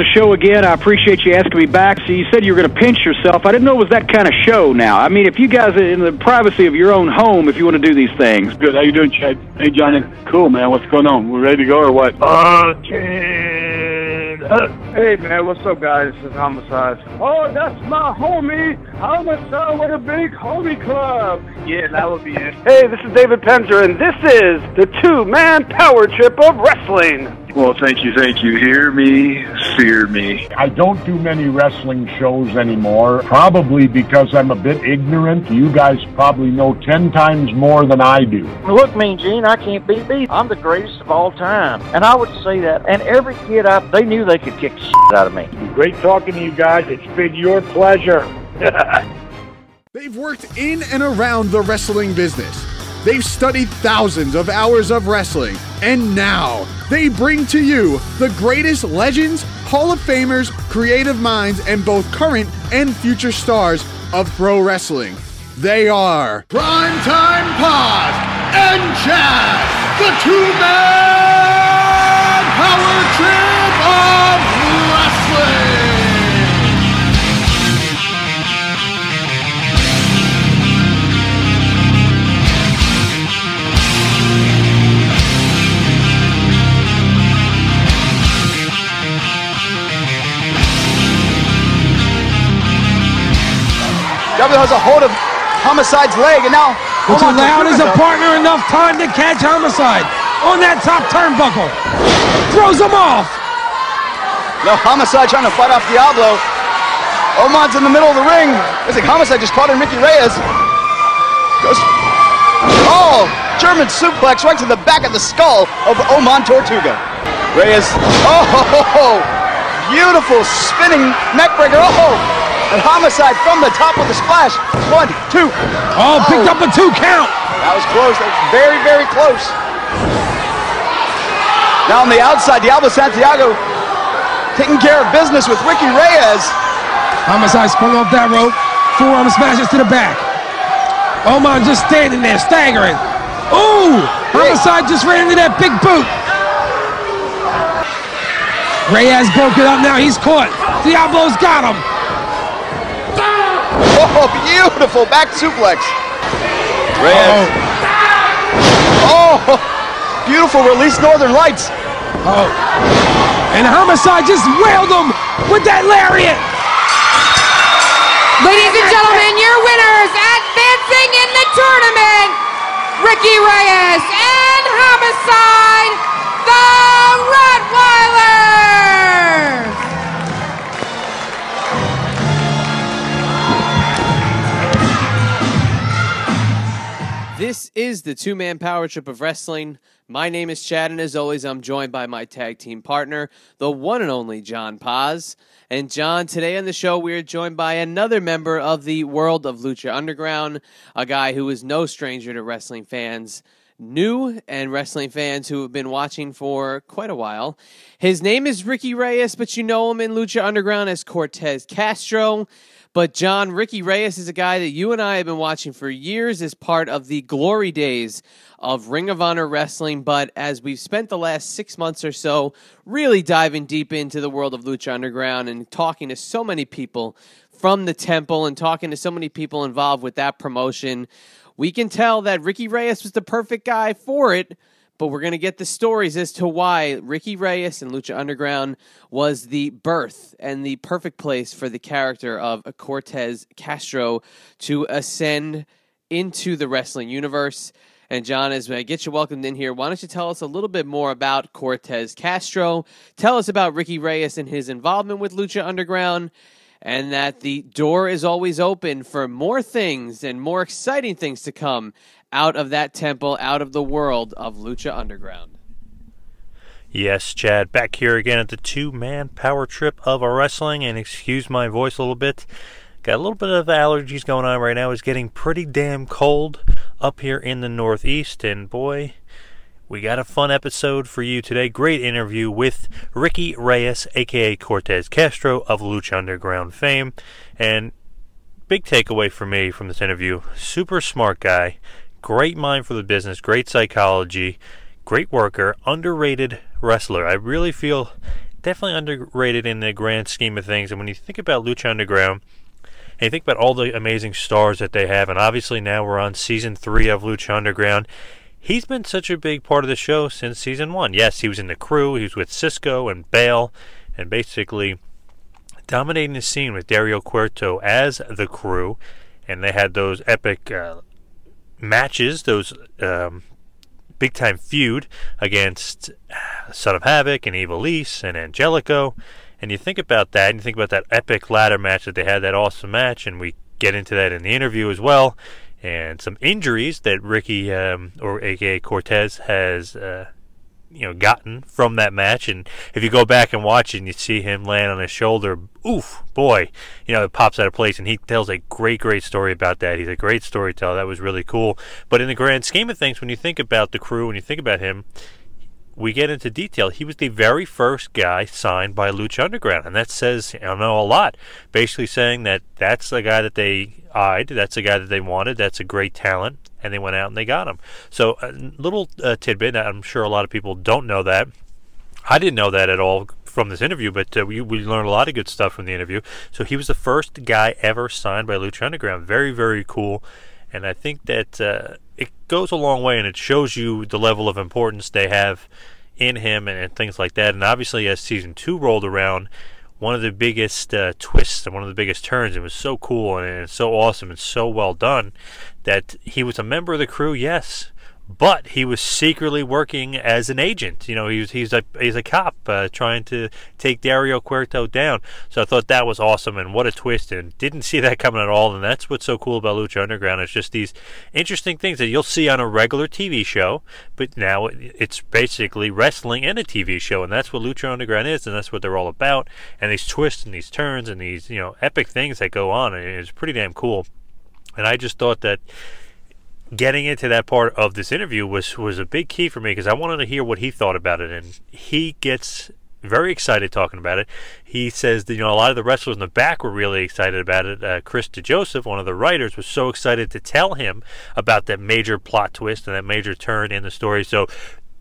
the show again. I appreciate you asking me back. So you said you were going to pinch yourself. I didn't know it was that kind of show now. I mean, if you guys are in the privacy of your own home, if you want to do these things. Good. How you doing, Chad? Hey, Johnny. Cool, man. What's going on? We're ready to go or what? Uh, Hey man, what's up guys? This is Homicide. Oh, that's my homie, Homicide with a big homie club. Yeah, that would be it. Hey, this is David Penzer, and this is the two-man power trip of wrestling. Well, thank you, thank you. Hear me, fear me. I don't do many wrestling shows anymore, probably because I'm a bit ignorant. You guys probably know ten times more than I do. Look, Mean Gene, I can't beat me. I'm the greatest of all time. And I would say that. And every kid I, they knew they could kick the shit out of me. Great talking to you guys. It's been your pleasure. They've worked in and around the wrestling business. They've studied thousands of hours of wrestling, and now they bring to you the greatest legends, Hall of Famers, creative minds, and both current and future stars of pro wrestling. They are Primetime Paz and Chad, the two man power trip W has a hold of Homicide's leg, and now which allowed his partner enough time to catch Homicide on that top turnbuckle. Throws him off. No, Homicide trying to fight off Diablo. Oman's in the middle of the ring. Looks like Homicide just caught in Ricky Reyes. Goes. Oh, German suplex right to the back of the skull of Oman Tortuga. Reyes. Oh, ho, ho, ho. beautiful spinning neckbreaker. Oh, and Homicide from the top of the splash. One, two. Oh, oh, picked up a two count. That was close. That was very, very close. Now on the outside, Diablo Santiago taking care of business with Ricky Reyes. Homicide sprung off that rope. Forearm smashes to the back. Oman just standing there, staggering. Ooh! Homicide just ran into that big boot. Reyes broke it up now. He's caught. Diablo's got him. Oh, beautiful back suplex. Reyes. Oh. oh, beautiful release Northern Lights. Oh. And Homicide just wailed him with that lariat. Ladies and gentlemen, your winners advancing in the tournament, Ricky Reyes and Homicide, the Rottweilers. This is the two man power trip of wrestling. My name is Chad, and as always, I'm joined by my tag team partner, the one and only John Paz. And John, today on the show, we are joined by another member of the world of Lucha Underground, a guy who is no stranger to wrestling fans, new and wrestling fans who have been watching for quite a while. His name is Ricky Reyes, but you know him in Lucha Underground as Cortez Castro. But John, Ricky Reyes is a guy that you and I have been watching for years as part of the glory days of Ring of Honor Wrestling. But as we've spent the last six months or so really diving deep into the world of Lucha Underground and talking to so many people from the temple and talking to so many people involved with that promotion, we can tell that Ricky Reyes was the perfect guy for it but we're going to get the stories as to why Ricky Reyes and Lucha Underground was the birth and the perfect place for the character of Cortez Castro to ascend into the wrestling universe. And John, as I get you welcomed in here, why don't you tell us a little bit more about Cortez Castro? Tell us about Ricky Reyes and his involvement with Lucha Underground, and that the door is always open for more things and more exciting things to come out of that temple, out of the world of Lucha Underground. Yes, Chad, back here again at the two man power trip of wrestling, and excuse my voice a little bit. Got a little bit of allergies going on right now. It's getting pretty damn cold up here in the Northeast, and boy, we got a fun episode for you today. Great interview with Ricky Reyes, aka Cortez Castro of Lucha Underground fame. And big takeaway for me from this interview super smart guy, great mind for the business, great psychology, great worker, underrated wrestler. I really feel definitely underrated in the grand scheme of things. And when you think about Lucha Underground, and you think about all the amazing stars that they have, and obviously now we're on season three of Lucha Underground. He's been such a big part of the show since season one. Yes, he was in the crew, he was with Cisco and Bael, and basically dominating the scene with Dario Cueto as the crew. And they had those epic uh, matches, those um, big time feud against Son of Havoc and Evil Ivelisse and Angelico. And you think about that, and you think about that epic ladder match that they had, that awesome match, and we get into that in the interview as well. And some injuries that Ricky, um, or AKA Cortez, has uh, you know gotten from that match. And if you go back and watch it, and you see him land on his shoulder, oof, boy, you know it pops out of place. And he tells a great, great story about that. He's a great storyteller. That was really cool. But in the grand scheme of things, when you think about the crew, when you think about him, we get into detail. He was the very first guy signed by Lucha Underground, and that says I know a lot. Basically, saying that that's the guy that they eyed, that's the guy that they wanted, that's a great talent, and they went out and they got him. So, a little uh, tidbit. I'm sure a lot of people don't know that. I didn't know that at all from this interview, but uh, we, we learned a lot of good stuff from the interview. So he was the first guy ever signed by Lucha Underground. Very, very cool. And I think that uh, it goes a long way and it shows you the level of importance they have in him and, and things like that. And obviously, as season two rolled around, one of the biggest uh, twists and one of the biggest turns. It was so cool and, and so awesome and so well done that he was a member of the crew, yes, but he was secretly working as an agent. You know, he was, he's a he's a cop uh, trying to take Dario Cueto down. So I thought that was awesome, and what a twist! And didn't see that coming at all. And that's what's so cool about Lucha Underground. It's just these interesting things that you'll see on a regular TV show, but now it's basically wrestling and a TV show, and that's what Lucha Underground is, and that's what they're all about. And these twists and these turns and these you know epic things that go on, and it's pretty damn cool. And I just thought that getting into that part of this interview was was a big key for me because I wanted to hear what he thought about it, and he gets very excited talking about it. He says that you know a lot of the wrestlers in the back were really excited about it. Uh, Chris DeJoseph, one of the writers, was so excited to tell him about that major plot twist and that major turn in the story. So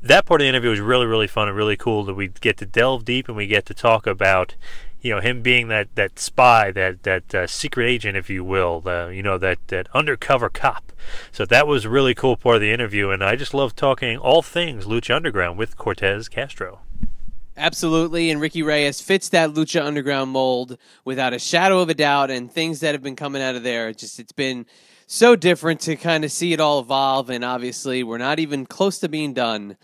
that part of the interview was really really fun and really cool that we get to delve deep and we get to talk about you know him being that that spy, that that uh, secret agent, if you will, uh, you know that that undercover cop. So that was really cool part of the interview, and I just love talking all things Lucha Underground with Cortez Castro. Absolutely, and Ricky Reyes fits that Lucha Underground mold without a shadow of a doubt. And things that have been coming out of there, just it's been so different to kind of see it all evolve. And obviously, we're not even close to being done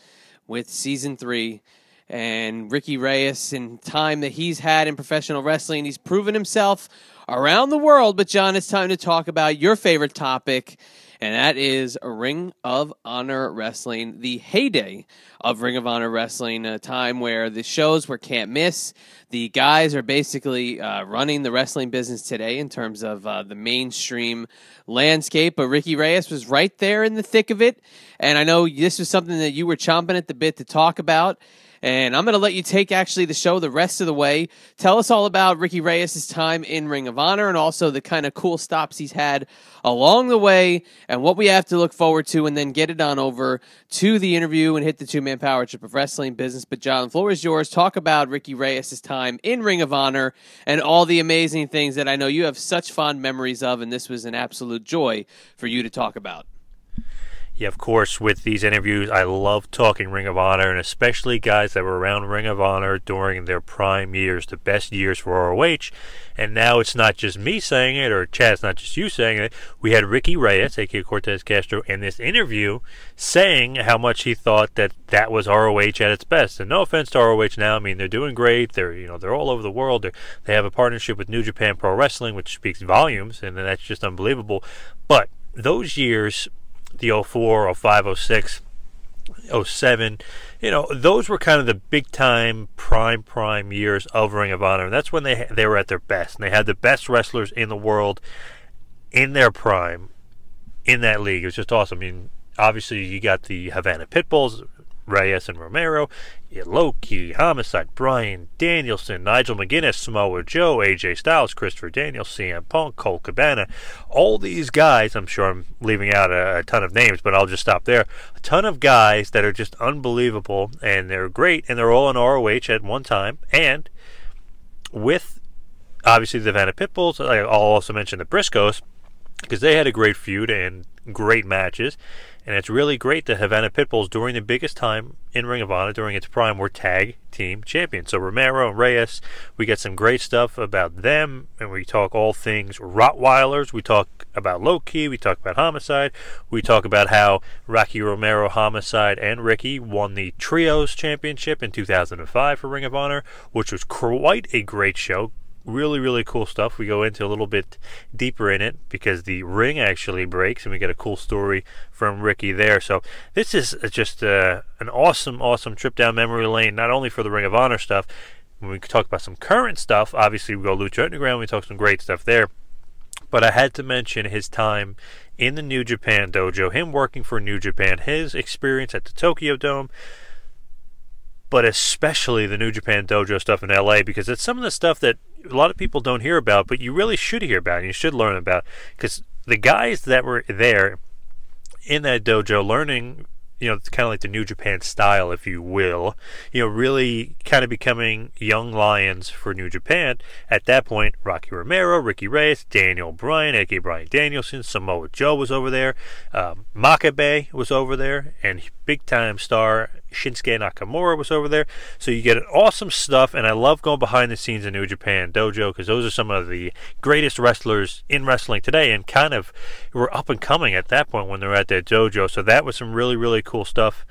with season three and Ricky Reyes and time that he's had in professional wrestling. He's proven himself around the world. But, John, it's time to talk about your favorite topic, and that is Ring of Honor Wrestling, the heyday of Ring of Honor Wrestling, a time where the shows were can't miss. The guys are basically uh, running the wrestling business today in terms of uh, the mainstream landscape. But Ricky Reyes was right there in the thick of it. And I know this was something that you were chomping at the bit to talk about. And I'm going to let you take actually the show the rest of the way. Tell us all about Ricky Reyes' time in Ring of Honor and also the kind of cool stops he's had along the way and what we have to look forward to, and then get it on over to the interview and hit the two man power trip of wrestling business. But John, the floor is yours. Talk about Ricky Reyes' time in Ring of Honor and all the amazing things that I know you have such fond memories of, and this was an absolute joy for you to talk about. Yeah, of course, with these interviews, I love talking Ring of Honor, and especially guys that were around Ring of Honor during their prime years, the best years for ROH. And now it's not just me saying it, or Chad, it's not just you saying it. We had Ricky Reyes, aka Cortez Castro, in this interview saying how much he thought that that was ROH at its best. And no offense to ROH now, I mean they're doing great. They're you know they're all over the world. They're, they have a partnership with New Japan Pro Wrestling, which speaks volumes, and that's just unbelievable. But those years the 04, 05, 06, 07. You know, those were kind of the big time prime prime years of Ring of Honor. And that's when they they were at their best. And they had the best wrestlers in the world in their prime in that league. It was just awesome. I mean, obviously you got the Havana Pitbulls, Reyes and Romero, Low Ki, Homicide, Bryan Danielson, Nigel McGuinness, Samoa Joe, AJ Styles, Christopher Daniels, CM Punk, Colt Cabana. All these guys, I'm sure I'm leaving out a, a, ton of names, but I'll just stop there. A ton of guys that are just unbelievable and they're great and they're all in ROH at one time. And with obviously the Havana Pitbulls, I'll also mention the Briscoes because they had a great feud and great matches. And it's really great that Havana Pitbulls, during the biggest time in Ring of Honor, during its prime, were tag team champions. So Romero and Reyes, we get some great stuff about them, and we talk all things Rottweilers. We talk about Low Ki, we talk about Homicide, we talk about how Rocky Romero, Homicide, and Ricky won the Trios Championship in 2005 for Ring of Honor, which was quite a great show really, really cool stuff. We go into a little bit deeper in it because the ring actually breaks, and we get a cool story from Ricky there. So this is just uh, an awesome, awesome trip down memory lane, not only for the Ring of Honor stuff. When we talk about some current stuff, obviously we go Lucha Underground, we talk some great stuff there. But I had to mention his time in the New Japan dojo, him working for New Japan, his experience at the Tokyo Dome, but especially the New Japan dojo stuff in LA because it's some of the stuff that a lot of people don't hear about, but you really should hear about and you should learn about because the guys that were there in that dojo learning you know, it's kind of like the New Japan style, if you will. You know, really kind of becoming young lions for New Japan. At that point, Rocky Romero, Ricky Reyes, Daniel Bryan, aka Bryan Danielson, Samoa Joe was over there, um, Makabe was over there, and big time star Shinsuke Nakamura was over there. So you get awesome stuff, and I love going behind the scenes in New Japan Dojo because those are some of the greatest wrestlers in wrestling today, and kind of were up and coming at that point when they were at that dojo. So that was some really really cool stuff.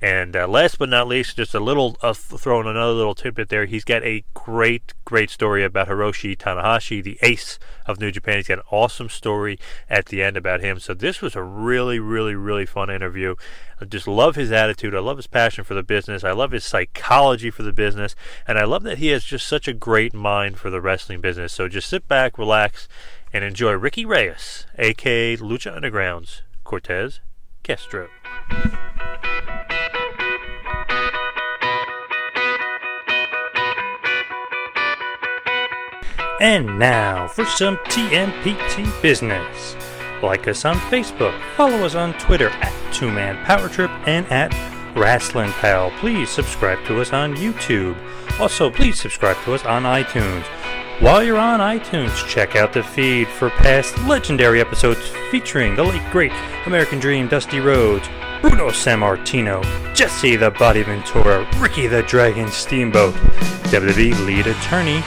And uh, last but not least, just a little uh, throwing another little tidbit there. He's got a great, great story about Hiroshi Tanahashi, the ace of New Japan. He's got an awesome story at the end about him. So this was a really, really, really fun interview. I just love his attitude. I love his passion for the business. I love his psychology for the business, and I love that he has just such a great mind for the wrestling business. So just sit back, relax, and enjoy Ricky Reyes, aka Lucha Underground's Cortez Castro. And now for some TMPT business. Like us on Facebook, follow us on Twitter at Two Man Power Trip and at Wrestling Pal. Please subscribe to us on YouTube. Also, please subscribe to us on iTunes. While you're on iTunes, check out the feed for past legendary episodes featuring the late great American Dream Dusty Rhodes, Bruno Sammartino, Jesse the Body Ventura, Ricky the Dragon Steamboat, WWE lead attorney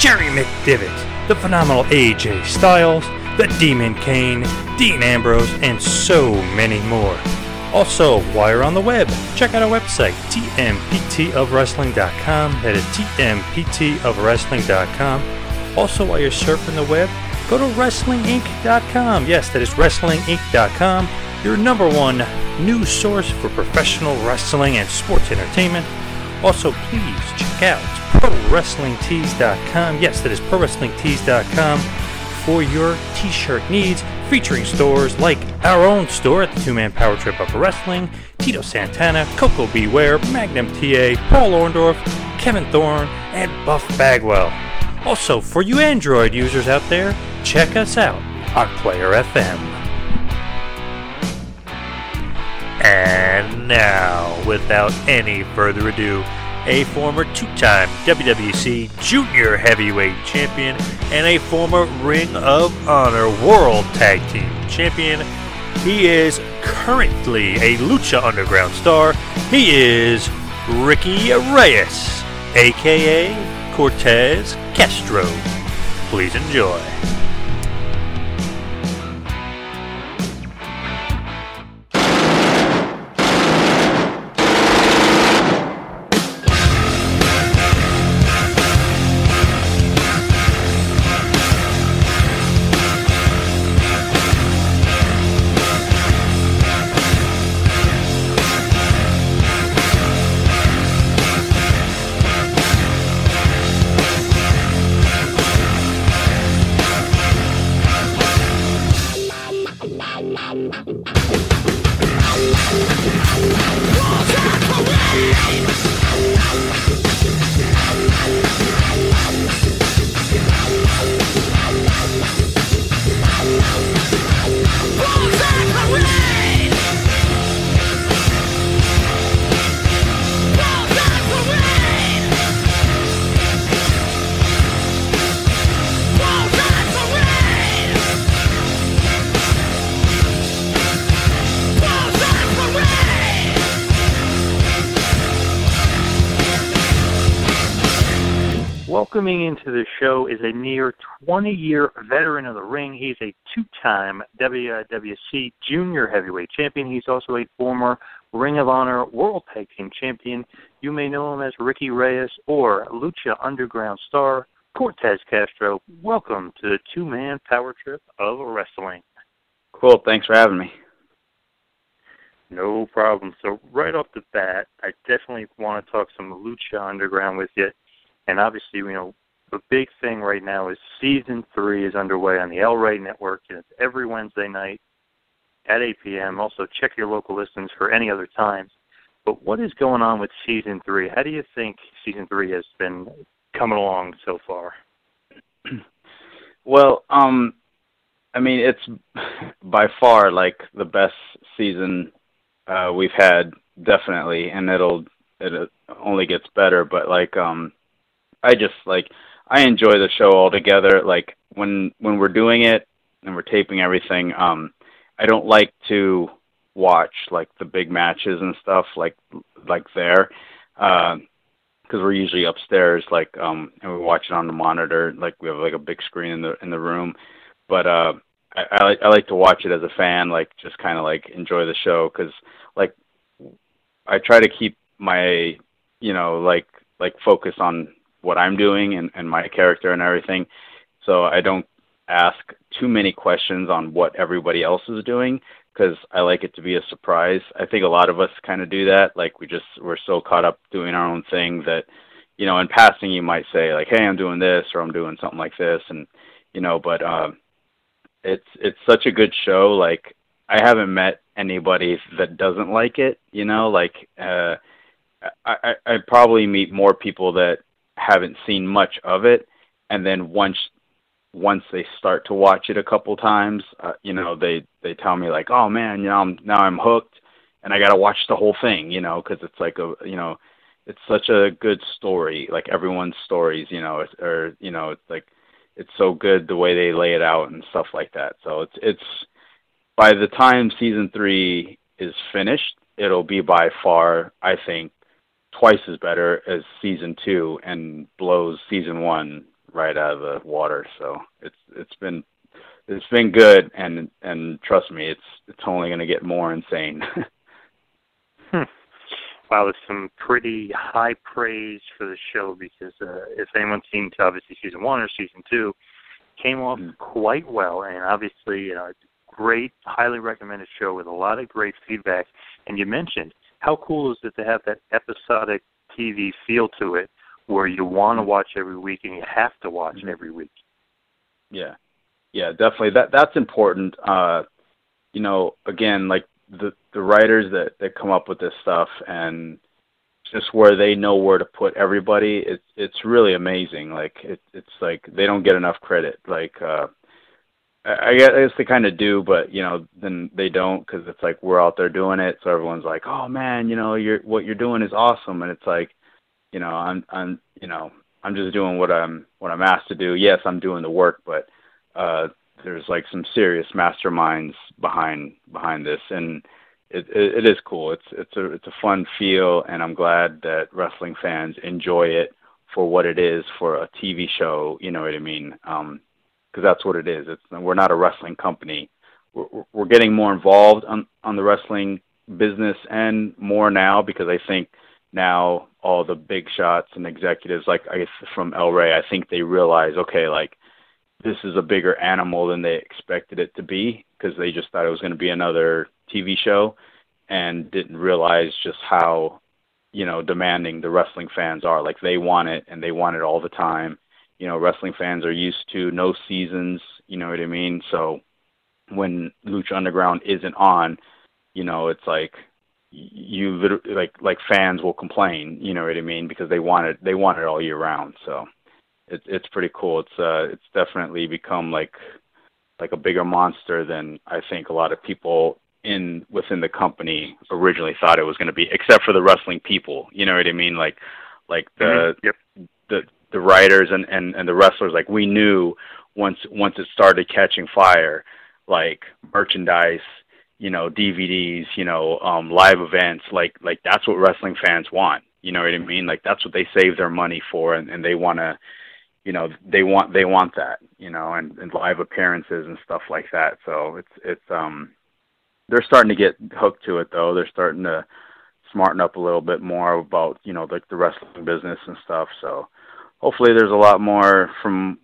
Jerry McDevitt, the phenomenal AJ Styles, the Demon Kane, Dean Ambrose, and so many more. Also, while you're on the web, check out our website, tmptofwrestling.com. That is tmptofwrestling.com. Also, while you're surfing the web, go to wrestlinginc.com. Yes, that is wrestlinginc.com, your number one news source for professional wrestling and sports entertainment. Also, please check out ProWrestlingTees.com. Yes, that is ProWrestlingTees.com for your t-shirt needs, featuring stores like our own store at the Two Man Power Trip of Wrestling, Tito Santana, Koko B. Ware, Magnum TA, Paul Orndorff, Kevin Thorne, and Buff Bagwell. Also, for you Android users out there, check us out on Player FM. And now, without any further ado, a former two time WWC Junior Heavyweight Champion, and a former Ring of Honor World Tag Team Champion. He is currently a Lucha Underground star. He is Ricky Reyes, aka Cortez Castro. Please enjoy. 20 year veteran of the ring. He's a two time WWC Junior Heavyweight Champion. He's also a former Ring of Honor World Tag Team Champion. You may know him as Ricky Reyes or Lucha Underground star Cortez Castro. Welcome to the two man power trip of wrestling. Cool. Thanks for having me. No problem. So right off the bat, I definitely want to talk some Lucha Underground with you. And obviously, you know, the big thing right now is season three is underway on the El Rey Network, and it's every Wednesday night at 8 p.m. Also, check your local listings for any other times. But what is going on with season three? How do you think season three has been coming along so far? Well, um, I mean, it's by far like the best season uh, we've had, definitely, and it'll it only gets better. But like, um, I just like I enjoy the show altogether. Like when when we're doing it and we're taping everything, um, I don't like to watch like the big matches and stuff like like there. Uh, because we're usually upstairs, like um, and we watch it on the monitor. Like we have like a big screen in the in the room, but uh, I, I like I like to watch it as a fan, like just kind of like enjoy the show because like I try to keep my you know like like focus on what I'm doing and and my character and everything, so I don't ask too many questions on what everybody else is doing because I like it to be a surprise. I think a lot of us kind of do that. Like we just we're so caught up doing our own thing that you know, in passing you might say like, "Hey, I'm doing this" or "I'm doing something like this," and you know, but um, it's it's such a good show. Like I haven't met anybody that doesn't like it. You know, like uh, I I I probably meet more people that haven't seen much of it, and then once once they start to watch it a couple times, uh, you know, they they tell me like, "Oh man, you know, I'm, now I'm hooked, and I got to watch the whole thing," you know, because it's like a, you know, it's such a good story, like everyone's stories, you know, or you know, it's like it's so good the way they lay it out and stuff like that. So it's it's by the time season three is finished, it'll be by far, I think, twice as better as season two and blows season one right out of the water. So it's it's been it's been good, and and trust me, it's it's only going to get more insane. hmm. Wow, there's some pretty high praise for the show because uh, if anyone's seen obviously season one or season two, came off mm. quite well, and obviously you know it's a great, highly recommended show with a lot of great feedback. And you mentioned how cool is it to have that episodic TV feel to it, where you want to watch every week and you have to watch mm-hmm. every week. Yeah, yeah, definitely. That that's important. Uh, you know, again, like the the writers that that come up with this stuff and just where they know where to put everybody, it's it's really amazing. Like it, it's like they don't get enough credit. Like uh, I guess they kind of do, but you know, then they don't because it's like we're out there doing it, so everyone's like, "Oh man, you know, you're what you're doing is awesome," and it's like, you know, I'm I'm you know, I'm just doing what I'm what I'm asked to do. Yes, I'm doing the work, but uh there's like some serious masterminds behind behind this and it, it, it is cool. It's it's a it's a fun feel and I'm glad that wrestling fans enjoy it for what it is for a TV show, you know what I mean? Um because that's what it is. It's we're not a wrestling company. We're, we're getting more involved on on the wrestling business and more now because I think now all the big shots and executives like I guess from El Rey, I think they realize okay, like this is a bigger animal than they expected it to be because they just thought it was going to be another TV show and didn't realize just how you know demanding the wrestling fans are like they want it and they want it all the time you know wrestling fans are used to no seasons you know what i mean so when lucha underground isn't on you know it's like you literally like like fans will complain, you know what I mean, because they want it they want it all year round. So it's it's pretty cool. It's uh it's definitely become like like a bigger monster than I think a lot of people in within the company originally thought it was going to be, except for the wrestling people. You know what I mean? Like like the mm-hmm. yep. the the writers and and and the wrestlers. Like we knew once once it started catching fire, like merchandise you know DVDs, you know um, live events. Like like that's what wrestling fans want. You know what I mean? Like that's what they save their money for, and, and they want to, you know they want they want that you know and, and live appearances and stuff like that so it's it's um they're starting to get hooked to it though they're starting to smarten up a little bit more about you know like the wrestling business and stuff so hopefully there's a lot more from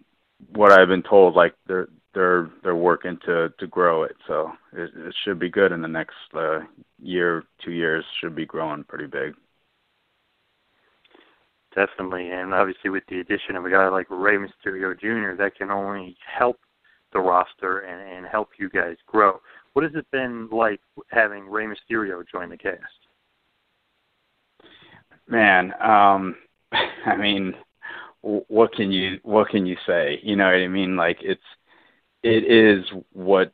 what I've been told like they're they're they're working to to grow it so it, it should be good in the next uh, year two years should be growing pretty big definitely. And obviously, with the addition of a guy like Rey Mysterio Jr., that can only help the roster and, and help you guys grow. What has it been like having Ray Mysterio join the cast? Man, um, I mean, what can you what can you say? You know what I mean? Like it's it is what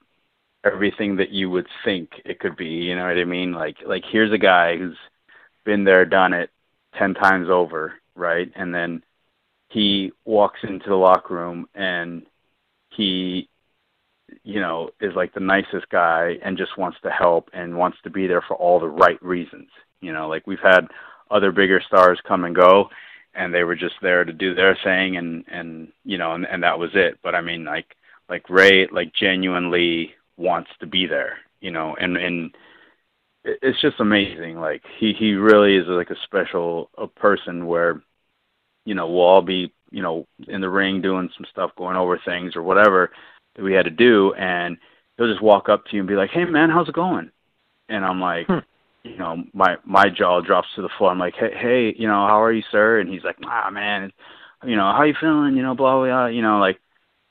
everything that you would think it could be. You know what I mean? Like like here's a guy who's been there, done it ten times over, right? And then he walks into the locker room and he you know is like the nicest guy and just wants to help and wants to be there for all the right reasons you know like we've had other bigger stars come and go and they were just there to do their thing and and you know and, and that was it but i mean like like rey like genuinely wants to be there you know and and it's just amazing. Like he he really is like a special a person where, you know, we'll all be you know in the ring doing some stuff, going over things or whatever that we had to do, and he'll just walk up to you and be like, "Hey man, how's it going?" And I'm like, hmm. You know, my my jaw drops to the floor. I'm like, "Hey, hey, you know, how are you, sir?" And he's like, "Ah, man, you know, how you feeling? You know, blah blah, blah you know, like."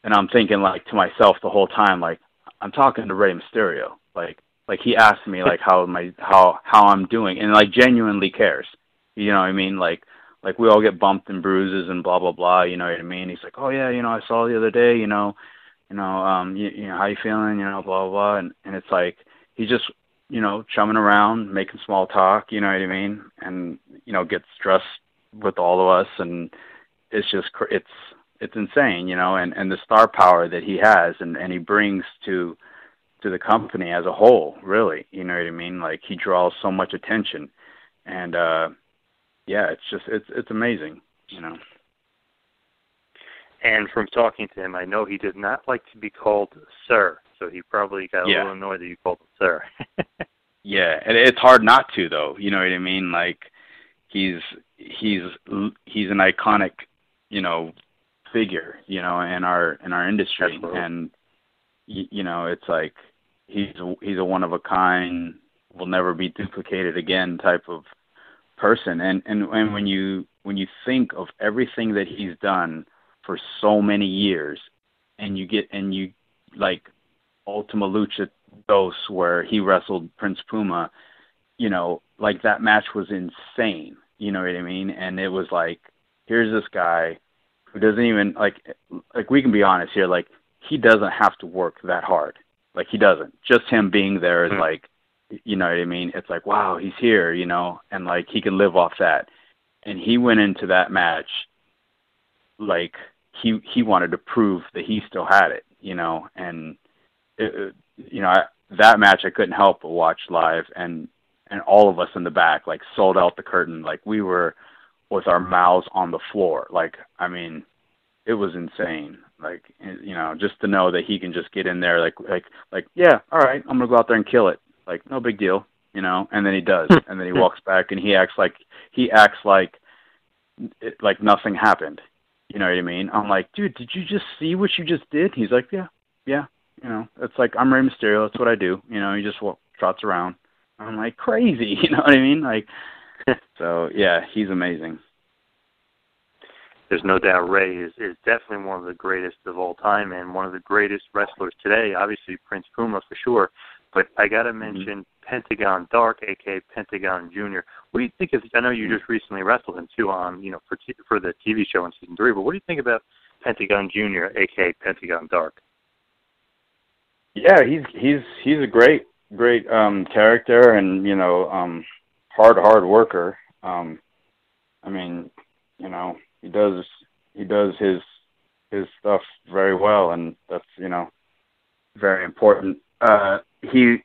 And I'm thinking like to myself the whole time, like I'm talking to Rey Mysterio, like like he asked me like how my how how I'm doing and like genuinely cares. You know what I mean? Like like we all get bumped and bruises and blah blah blah, you know what I mean? He's like, "Oh yeah, you know, I saw the other day, you know, you know, um you, you know, how you feeling, you know, blah blah blah." And and it's like he just, you know, chumming around, making small talk, you know what I mean? And you know, gets dressed with all of us and it's just it's it's insane, you know, and and the star power that he has and and he brings to to the company as a whole, really. You know what I mean? Like he draws so much attention, and uh, yeah, it's just it's it's amazing, you know. And from talking to him, I know he did not like to be called sir, so he probably got a yeah. little annoyed that you called him sir. yeah, and it's hard not to though. You know what I mean? Like he's he's he's an iconic, you know, figure, you know, in our in our industry, Absolutely. and you know, it's like he's a, he's a one of a kind, will never be duplicated again type of person. And and and when you when you think of everything that he's done for so many years, and you get and you like Ultima Lucha Dos where he wrestled Prince Puma, you know, like that match was insane. You know what I mean? And it was like, here's this guy who doesn't even like like we can be honest here, like he doesn't have to work that hard. Like he doesn't. Just him being there is mm-hmm. like, you know what I mean? It's like, wow, he's here, you know, and like he can live off that. And he went into that match like he he wanted to prove that he still had it, you know, and it, you know I, that match I couldn't help but watch live, and and all of us in the back like sold out the curtain, like we were with our mouths on the floor, like I mean, it was insane. Like you know, just to know that he can just get in there, like like like yeah, all right, I'm gonna go out there and kill it. Like no big deal, you know. And then he does, and then he walks back and he acts like he acts like it, like nothing happened. You know what I mean? I'm like, dude, did you just see what you just did? He's like, yeah, yeah. You know, it's like I'm Rey Mysterio. That's what I do. You know, he just walk, trots around. I'm like crazy. You know what I mean? Like, so yeah, he's amazing there's no doubt Rey is, is definitely one of the greatest of all time and one of the greatest wrestlers today. Obviously, Prince Puma for sure. But I got to mm-hmm. mention mm-hmm. Pentagon Dark, aka Pentagon Junior. What do you think of? I know you just recently wrestled him too on, you know, for t- for the TV show in season three. But what do you think about Pentagon Junior, aka Pentagon Dark? Yeah, he's he's he's a great great um character and you know um hard hard worker. Um I mean, you know, he does he does his his stuff very well, and that's you know very important. Uh, he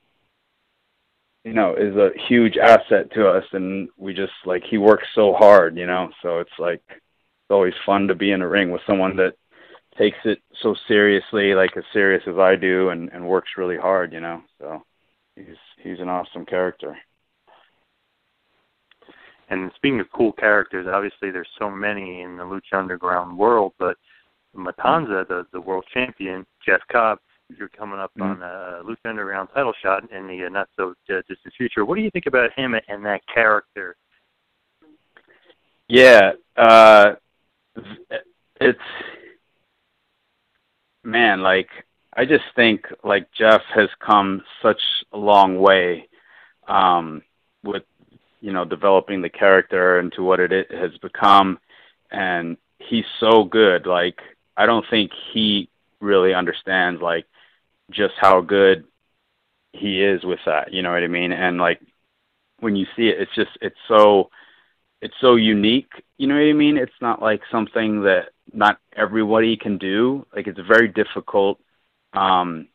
you know is a huge asset to us, and we just like he works so hard, you know. So it's like it's always fun to be in a ring with someone that takes it so seriously, like as serious as I do, and and works really hard. You know, so he's he's an awesome character. And speaking of cool characters, obviously there's so many in the Lucha Underground world, but Matanza, the the world champion, Jeff Cobb, you're coming up Mm-hmm. on a Lucha Underground title shot in the uh, not so distant future. What do you think about him and that character? Yeah, uh, it's man, like I just think like Jeff has come such a long way um, with you know developing the character into what it has become, and he's so good. Like I don't think he really understands like just how good he is with that. You know what I mean? And like when you see it, it's just it's so it's so unique. You know what I mean? It's not like something that not everybody can do. Like it's very difficult um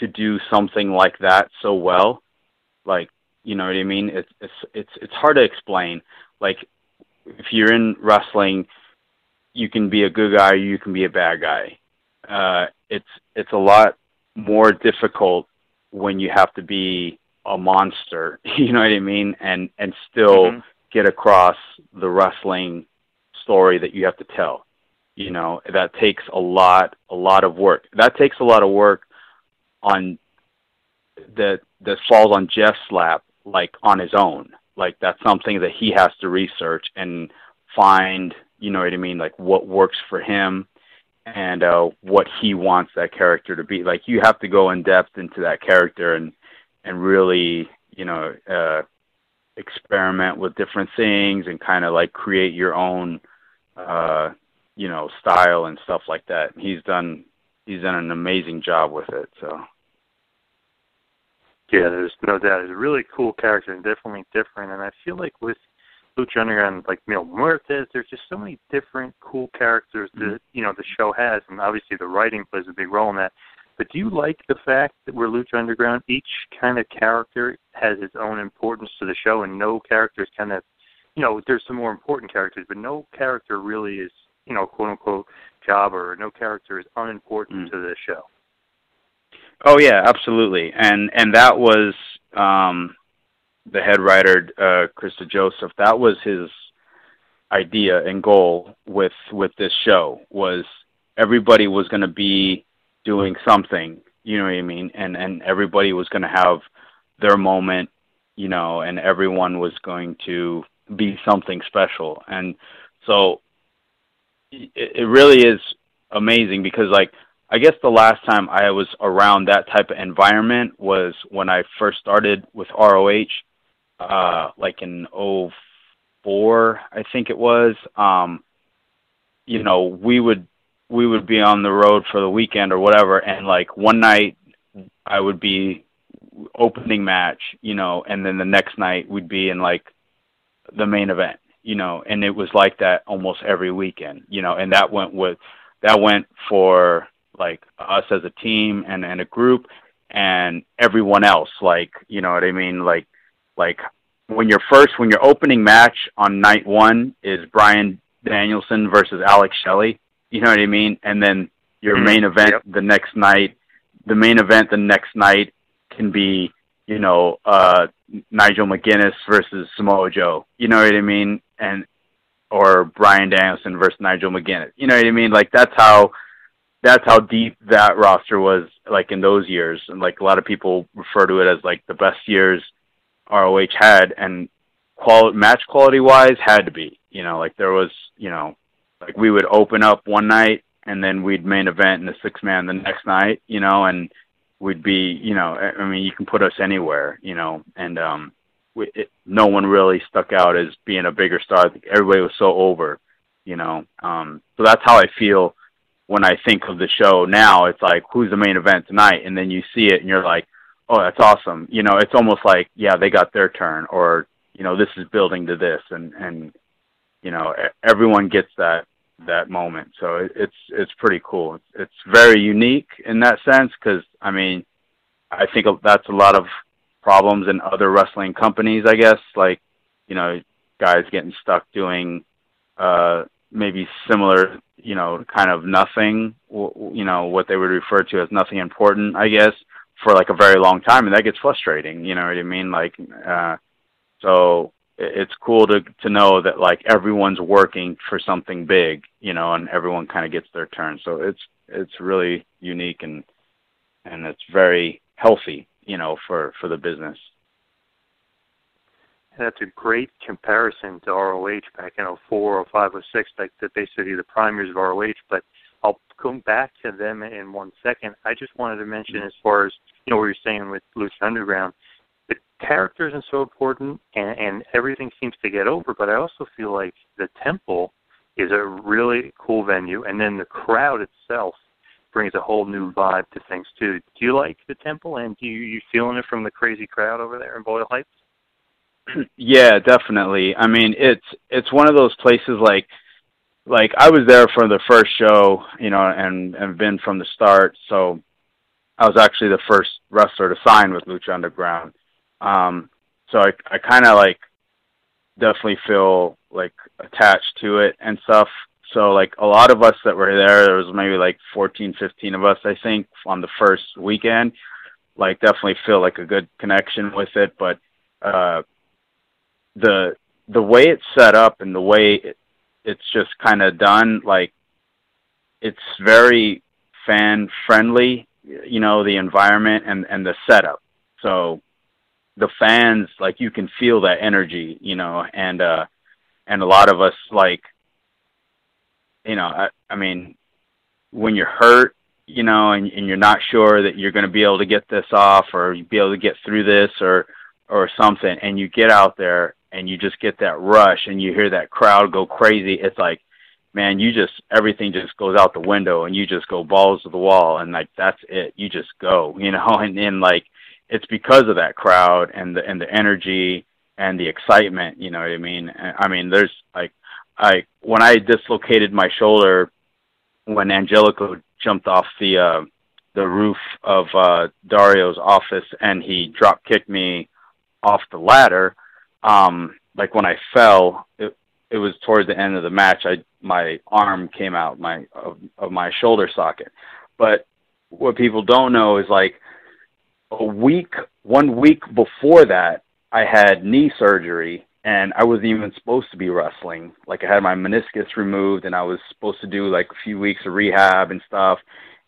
to do something like that so well. Like, you know what I mean? It's it's it's it's hard to explain. Like if you're in wrestling, you can be a good guy, you can be a bad guy. Uh it's it's a lot more difficult when you have to be a monster, you know what I mean? And and still Mhm. get across the wrestling story that you have to tell. You know, that takes a lot a lot of work. That takes a lot of work on that that falls on Jeff's lap like on his own. Like that's something that he has to research and find, you know what I mean, like what works for him and uh what he wants that character to be. Like you have to go in depth into that character and and really, you know, uh experiment with different things and kind of like create your own uh you know style and stuff like that he's done he's done an amazing job with it so Yeah, there's no doubt. He's a really cool character and definitely different. And I feel like with Lucha Underground, like Mil Muertes, there's just so many different cool characters that you know the show has, and obviously the writing plays a big role in that. But do you like the fact that we're Lucha Underground? Each kind of character has its own importance to the show, and no character is kind of, you know, there's some more important characters, but no character really is, you know, quote unquote jobber. No character is unimportant to the show. oh yeah absolutely and and that was um the head writer uh chris dejoseph that was his idea and goal with with this show was everybody was going to be doing something you know what i mean? And and everybody was going to have their moment you know and everyone was going to be something special. And so it, it really is amazing because like I guess the last time I was around that type of environment was when I first started with ROH, uh, like in '04, I think it was. Um, you know, we would we would be on the road for the weekend or whatever, and like one night I would be opening match, you know, and then the next night we'd be in like the main event, you know, and it was like that almost every weekend, you know, and that went with that went for like us as a team and and a group and everyone else like you know what i mean like like when you're first when your opening match on night one is bryan danielson versus alex shelley you know what i mean? And then your Mhm. main event Yep. the next night the main event the next night can be you know uh nigel mcguinness versus samoa joe. You know what i mean? And or bryan danielson versus nigel mcguinness. You know what i mean? Like that's how that's how deep that roster was like in those years. And like a lot of people refer to it as like the best years ROH had and quality match quality wise had to be you know like there was you know like we would open up one night and then we'd main event in the six man the next night you know and we'd be you know I mean you can put us anywhere you know and um we, it, no one really stuck out as being a bigger star. Everybody was so over you know um so that's how I feel when I think of the show now, it's like who's the main event tonight, and then you see it and you're like, oh, that's awesome. You know, it's almost like yeah, they got their turn, or you know, this is building to this, and and you know, everyone gets that that moment. So it, it's it's pretty cool. It's, very unique in that sense because I mean, I think that's a lot of problems in other wrestling companies. I guess like you know, guys getting stuck doing uh maybe similar, you know, kind of nothing, you know, what they would refer to as nothing important, I guess, for like a very long time, and that gets frustrating. You know what I mean? Like, uh, so it's cool to to know that like everyone's working for something big, you know, and everyone kind of gets their turn. So it's it's really unique and and it's very healthy, you know, for for the business. That's a great comparison to ROH back in 04, 05, 06, like the basically the prime years of ROH. But come back to them in one second. I just wanted to mention, as far as you know, what you're saying with Lucha Underground, the characters are so important, and, and everything seems to get over. But I also feel like the Temple is a really cool venue, and then the crowd itself brings a whole new vibe to things too. Do you like the Temple, and do you, you feeling it from the crazy crowd over there in Boyle Heights? yeah, definitely. I mean, it's it's one of those places like like I was there for the first show, you know, and and been from the start. So I was actually the first wrestler to sign with Lucha Underground. Um, so I I kind of like definitely feel like attached to it and stuff. So like a lot of us that were there, there was maybe like 14, 15 of us, I think, on the first weekend. Like definitely feel like a good connection with it, but uh the the way it's set up and the way it, it's just kind of done, like it's very fan friendly. You know, the environment and and the setup. So the fans, like you can feel that energy. You know, and uh and a lot of us like you know i i mean when you're hurt you know and and you're not sure that you're going to be able to get this off or be able to get through this or or something and you get out there and you just get that rush and you hear that crowd go crazy, it's like, man, you just everything just goes out the window and you just go balls to the wall and like that's it. You just go, you know, and then like it's because of that crowd and the and the energy and the excitement, you know what I mean? I mean, there's like I when I dislocated my shoulder when Angelico jumped off the uh the roof of uh Dario's office and he drop kicked me off the ladder um like when I fell, it it was towards the end of the match. I my arm came out my of, of my shoulder socket. But what people don't know is like a week, one week before that, I had knee surgery and I wasn't even supposed to be wrestling. Like I had my meniscus removed and I was supposed to do like a few weeks of rehab and stuff.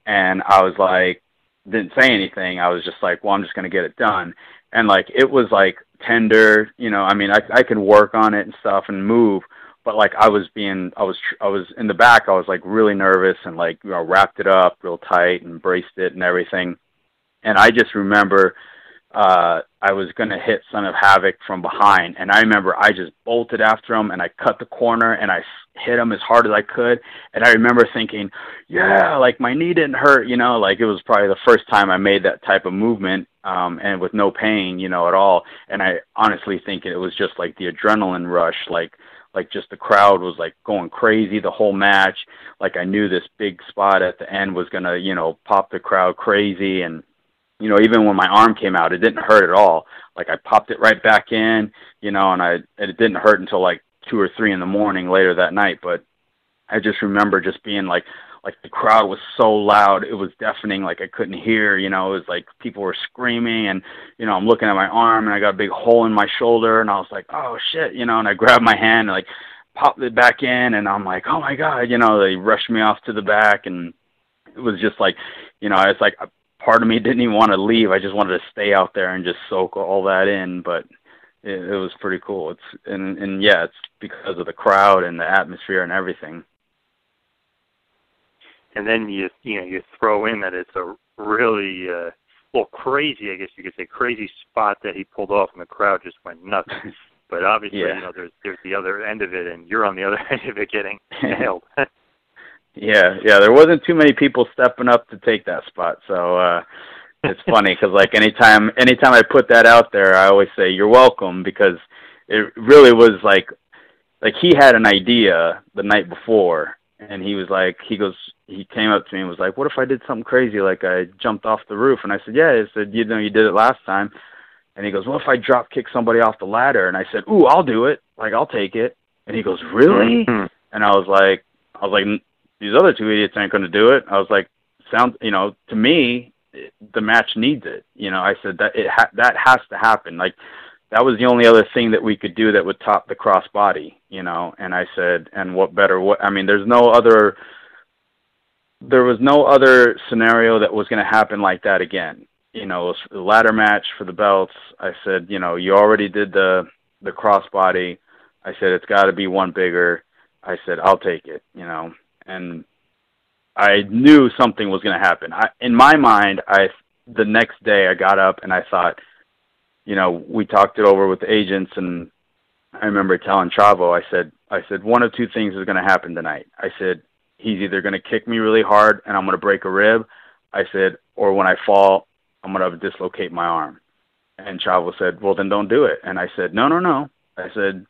And I was like, didn't say anything. I was just like, well, I'm just going to get it done. And like, it was like tender. You know, I mean, I I could work on it and stuff and move, but like I was being, I was I was in the back. I was like really nervous and like you know wrapped it up real tight and braced it and everything. And I just remember uh I was going to hit Son of Havoc from behind and I remember I just bolted after him and I cut the corner and I hit him as hard as I could and I remember thinking, yeah, like my knee didn't hurt, you know, like it was probably the first time I made that type of movement um and with no pain, you know, at all. And I honestly think it was just like the adrenaline rush like like just the crowd was like going crazy the whole match. Like I knew this big spot at the end was going to, you know, pop the crowd crazy and you know, even when my arm came out, it didn't hurt at all. Like I popped it right back in, you know, and I it didn't hurt until like two or three in the morning later that night. But I just remember just being like, like the crowd was so loud, it was deafening. Like I couldn't hear, you know, it was like people were screaming, and you know, I'm looking at my arm and I got a big hole in my shoulder, and I was like, oh shit, you know, and I grabbed my hand and like popped it back in, and I'm like, oh my god, you know, they rushed me off to the back, and it was just like, you know, it's like part of me didn't even want to leave. I just wanted to stay out there and just soak all that in. But it, it was pretty cool. It's and and yeah, it's because of the crowd and the atmosphere and everything. And then you you know you throw in that it's a really uh, well crazy, I guess you could say, crazy spot that he pulled off, and the crowd just went nuts. but obviously, yeah. you know, there's there's the other end of it, and you're on the other end of it getting nailed. Yeah, yeah, there wasn't too many people stepping up to take that spot. So uh it's funny cuz like anytime anytime I put that out there, I always say you're welcome because it really was like like he had an idea the night before and he was like he goes he came up to me and was like, "What if I did something crazy like I jumped off the roof?" And I said, "Yeah." I said, "You know, you did it last time." And he goes, "Well, if I drop kick somebody off the ladder?" And I said, "Ooh, I'll do it. Like I'll take it." And he goes, "Really?" Mm-hmm. And I was like, I was like, these other two idiots aren't going to do it. I was like, sound, you know, to me, the match needs it. You know, I said that it ha- that has to happen. Like that was the only other thing that we could do that would top the crossbody. You know, and I said, and what better? What I mean, there's no other. There was no other scenario that was going to happen like that again. You know, the ladder match for the belts. I said, you know, you already did the the crossbody. I said it's got to be one bigger. I said I'll take it. You know, and I knew something was going to happen. I, in my mind, I the next day I got up and I thought, you know, we talked it over with the agents, and I remember telling Chavo, I said, I said one of two things is going to happen tonight. I said he's either going to kick me really hard and I'm going to break a rib. I said, or when I fall, I'm going to dislocate my arm. And Chavo said, well, then don't do it. And I said, no, no, no. I said,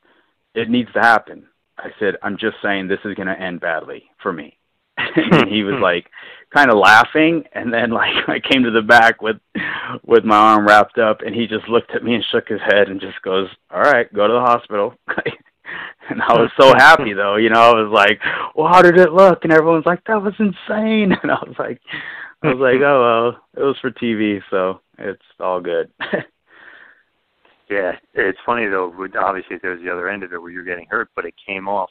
it needs to happen. I said, I'm just saying this is going to end badly for me. and he was like kind of laughing and then like I came to the back with with my arm wrapped up and he just looked at me and shook his head and just goes, "All right, go to the hospital." and I was so happy though, you know, I was like, "Well, how did it look?" and everyone's like, "That was insane." And I was like I was like, "Oh, well, it was for TV, so it's all good." Yeah, it's funny though. Obviously, there's the other end of it where you're getting hurt, but it came off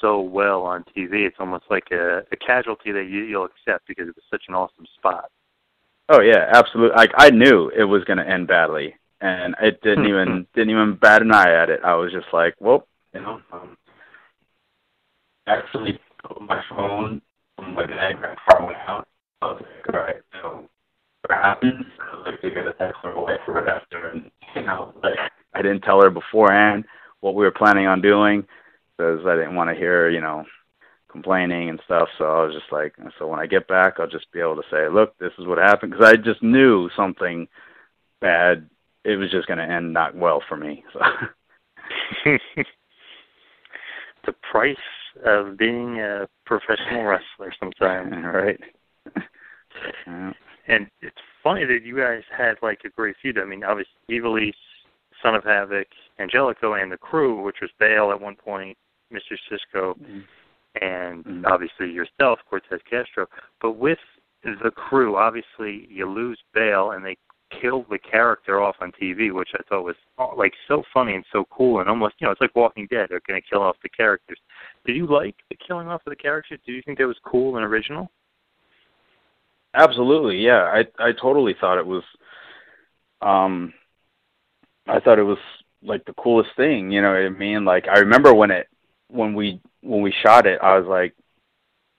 so well on TV. It's almost like a, a casualty that you, you'll accept because it was such an awesome spot. Oh yeah, absolutely. Like I knew it was going to end badly, and it didn't even didn't even bat an eye at it. I was just like, well, you know, um, actually put my phone on my bag I went out. I was like, all right, so what happens? I was like, you got a text from my wife right after, and you know, like I didn't tell her beforehand what we were planning on doing because I didn't want to hear, you know, complaining and stuff. So I was just like, so when I get back, I'll just be able to say, look, this is what happened, because I just knew something bad. It was just going to end not well for me. So. the price of being a professional wrestler sometimes, right? yeah. And it's funny that you guys had like a great feud. I mean, obviously, Ivelisse, Son of Havoc, Angelico, and the crew, which was Bael at one point, Mr. Cisco, mm-hmm. and mm-hmm. obviously yourself, Cortez Castro. But with the crew, obviously you lose Bael, and they killed the character off on TV, which I thought was like so funny and so cool, and almost you know it's like Walking Dead. They're going to kill off the characters. Did you like the killing off of the characters? Do you think that was cool and original? Absolutely, yeah. I I totally thought it was. Um, I thought it was like the coolest thing. You know what I mean? Like I remember when it when we when we shot it, I was like,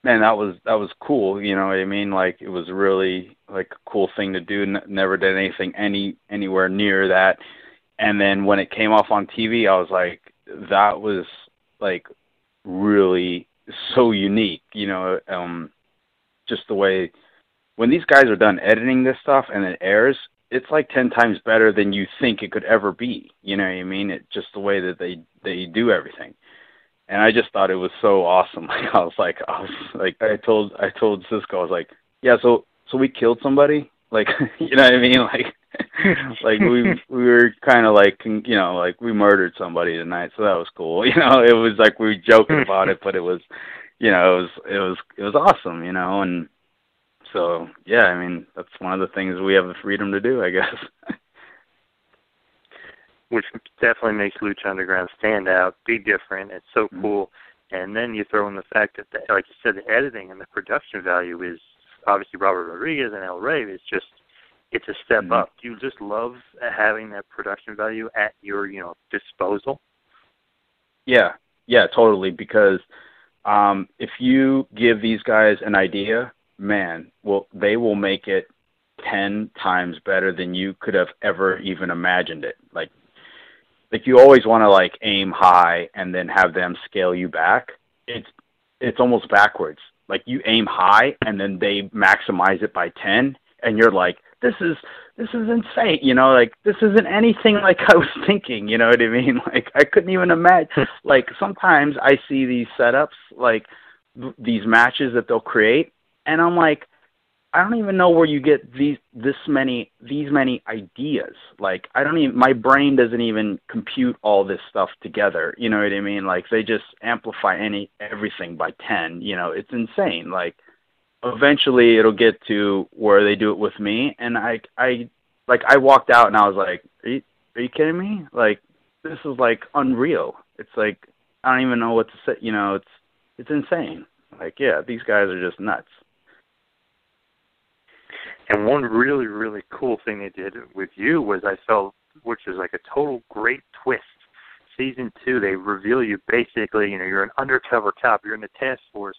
man, that was that was cool. You know what I mean? Like it was really like a cool thing to do. N- never did anything any anywhere near that. And then when it came off on TV, I was like, that was like really so unique. You know, um, just the way when these guys are done editing this stuff and it airs, it's like ten times better than you think it could ever be. You know what I mean? It just the way that they they do everything and I just thought it was so awesome. Like I was like, I was like, I told, I told Cisco, I was like, yeah, so, so we killed somebody, like, you know what I mean, like, like we we were kind of like, you know, like we murdered somebody tonight, so that was cool. You know, it was like we were joking about it, but it was, you know, it was, it was, it was awesome, you know, and so yeah, I mean, that's one of the things we have the freedom to do, I guess which definitely makes Lucha Underground stand out, be different. It's so mm-hmm. cool. And then you throw in the fact that, the, like you said, the editing and the production value is obviously Robert Rodriguez and El Rey is just it's a step mm-hmm. up. Do you just love having that production value at your you know disposal? Yeah, yeah, totally. Because um, if you give these guys an idea, man, well, they will make it ten times better than you could have ever even imagined it. Like like you always want to like aim high and then have them scale you back. It's it's almost backwards. Like you aim high and then they maximize it by 10 and you're like this is this is insane, you know, like this isn't anything like I was thinking, you know what I mean? Like I couldn't even imagine like sometimes I see these setups like these matches that they'll create and I'm like I don't even know where you get these this many these many ideas. Like I don't even my brain doesn't even compute all this stuff together. You know what I mean? Like they just amplify any everything by 10. You know, it's insane. Like eventually it'll get to where they do it with me and I I like I walked out and I was like, "Are you, are you kidding me? Like this is like unreal. It's like I don't even know what to say, you know, it's it's insane. Like yeah, these guys are just nuts. And one really, really cool thing they did with you was I felt, which is like a total great twist. Season two, they reveal you basically, you know, you're an undercover cop. You're in the task force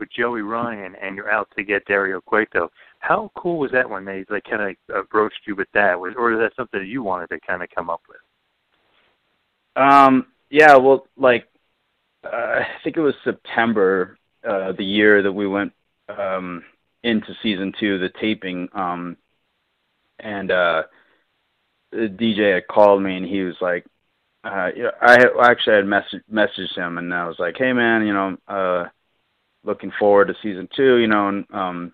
with Joey Ryan, and you're out to get Dario Cueto. How cool was that when they like kind of approached you with that? Was or is that something you wanted to kind of come up with? Um. Yeah. Well, like uh, I think it was September, uh, the year that we went um into season two, the taping, um, and uh, the DJ had called me and he was like, uh, I had, actually had message, messaged him and I was like, hey man, you know, uh, looking forward to season two, you know, and um,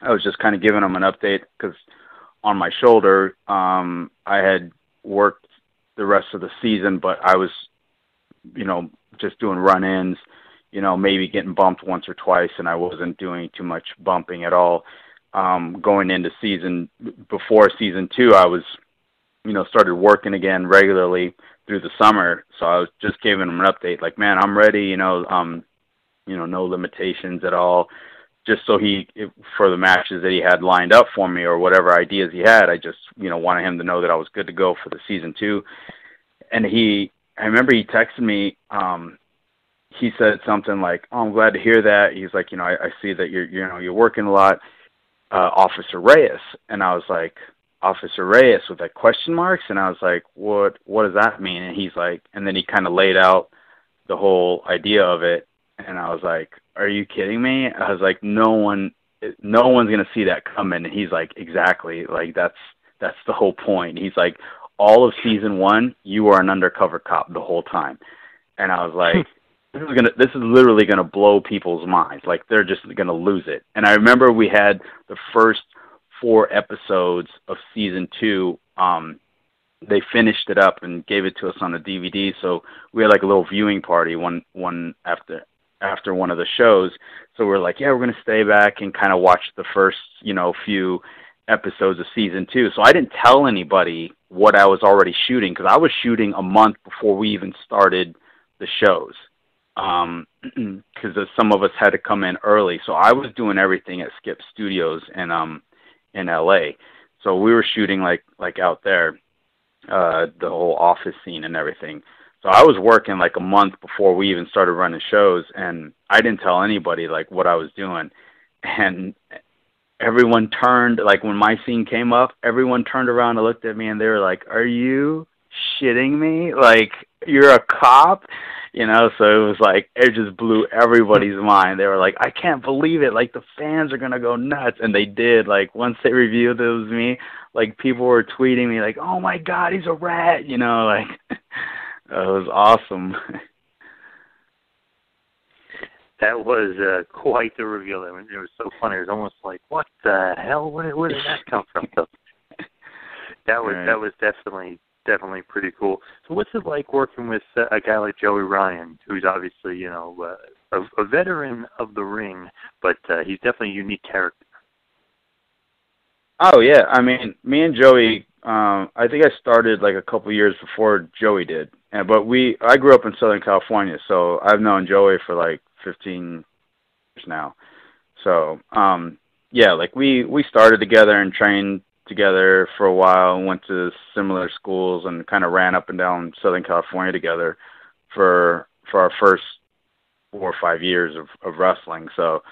I was just kind of giving him an update because on my shoulder, um, I had worked the rest of the season, but I was, you know, just doing run-ins you know, maybe getting bumped once or twice, and I wasn't doing too much bumping at all. Um, going into season before season two, I was, you know, started working again regularly through the summer. So I was just giving him an update, like, man, I'm ready. You know, um, you know, no limitations at all. Just so he, for the matches that he had lined up for me or whatever ideas he had, I just, you know, wanted him to know that I was good to go for the season two. And he, I remember he texted me um, he said something like, "Oh, I'm glad to hear that." He's like, "You know, I, I see that you're you know you're working a lot, uh, Officer Reyes," and I was like, "Officer Reyes" with like question marks, and I was like, "What what does that mean?" And he's like, and then he kind of laid out the whole idea of it, and I was like, "Are you kidding me?" I was like, "No one, no one's gonna see that coming." And he's like, "Exactly, like that's that's the whole point." He's like, "All of season one, you were an undercover cop the whole time," and I was like this is gonna this is literally gonna blow people's minds. Like they're just gonna lose it. And I remember we had the first four episodes of season two. Um, they finished it up and gave it to us on a DVD. So we had like a little viewing party one one after after one of the shows. So we're like, yeah, we're gonna stay back and kind of watch the first you know few episodes of season two. So I didn't tell anybody what I was already shooting because I was shooting a month before we even started the shows um because some of us had to come in early. So i was doing everything at skip studios in um in la so we were shooting like like out there uh the whole office scene and everything. So i was working like a month before we even started running shows and i didn't tell anybody like what i was doing. And everyone turned like when my scene came up everyone turned around and looked at me and they were like are you shitting me? Like you're a cop you know so it was like it just blew everybody's mind they were like i can't believe it like the fans are going to go nuts and they did like once they revealed it was me like people were tweeting me like oh my god he's a rat you know like it was awesome that was uh, quite the reveal. I mean, it was so funny. It was almost like, "What the hell? Where, where did that come from?" So that was right. that was definitely definitely pretty cool. So what's it like working with uh, a guy like Joey Ryan, who's obviously you know uh, a, a veteran of the ring, but uh, he's definitely a unique character. Oh yeah, I mean, me and Joey. Um, I think I started like a couple years before Joey did, and but we. I grew up in Southern California, so I've known Joey for like 15 years now. So um, yeah, like we we started together and trained together for a while and went to similar schools and kind of ran up and down Southern California together for for our first four or five years of, of wrestling. So,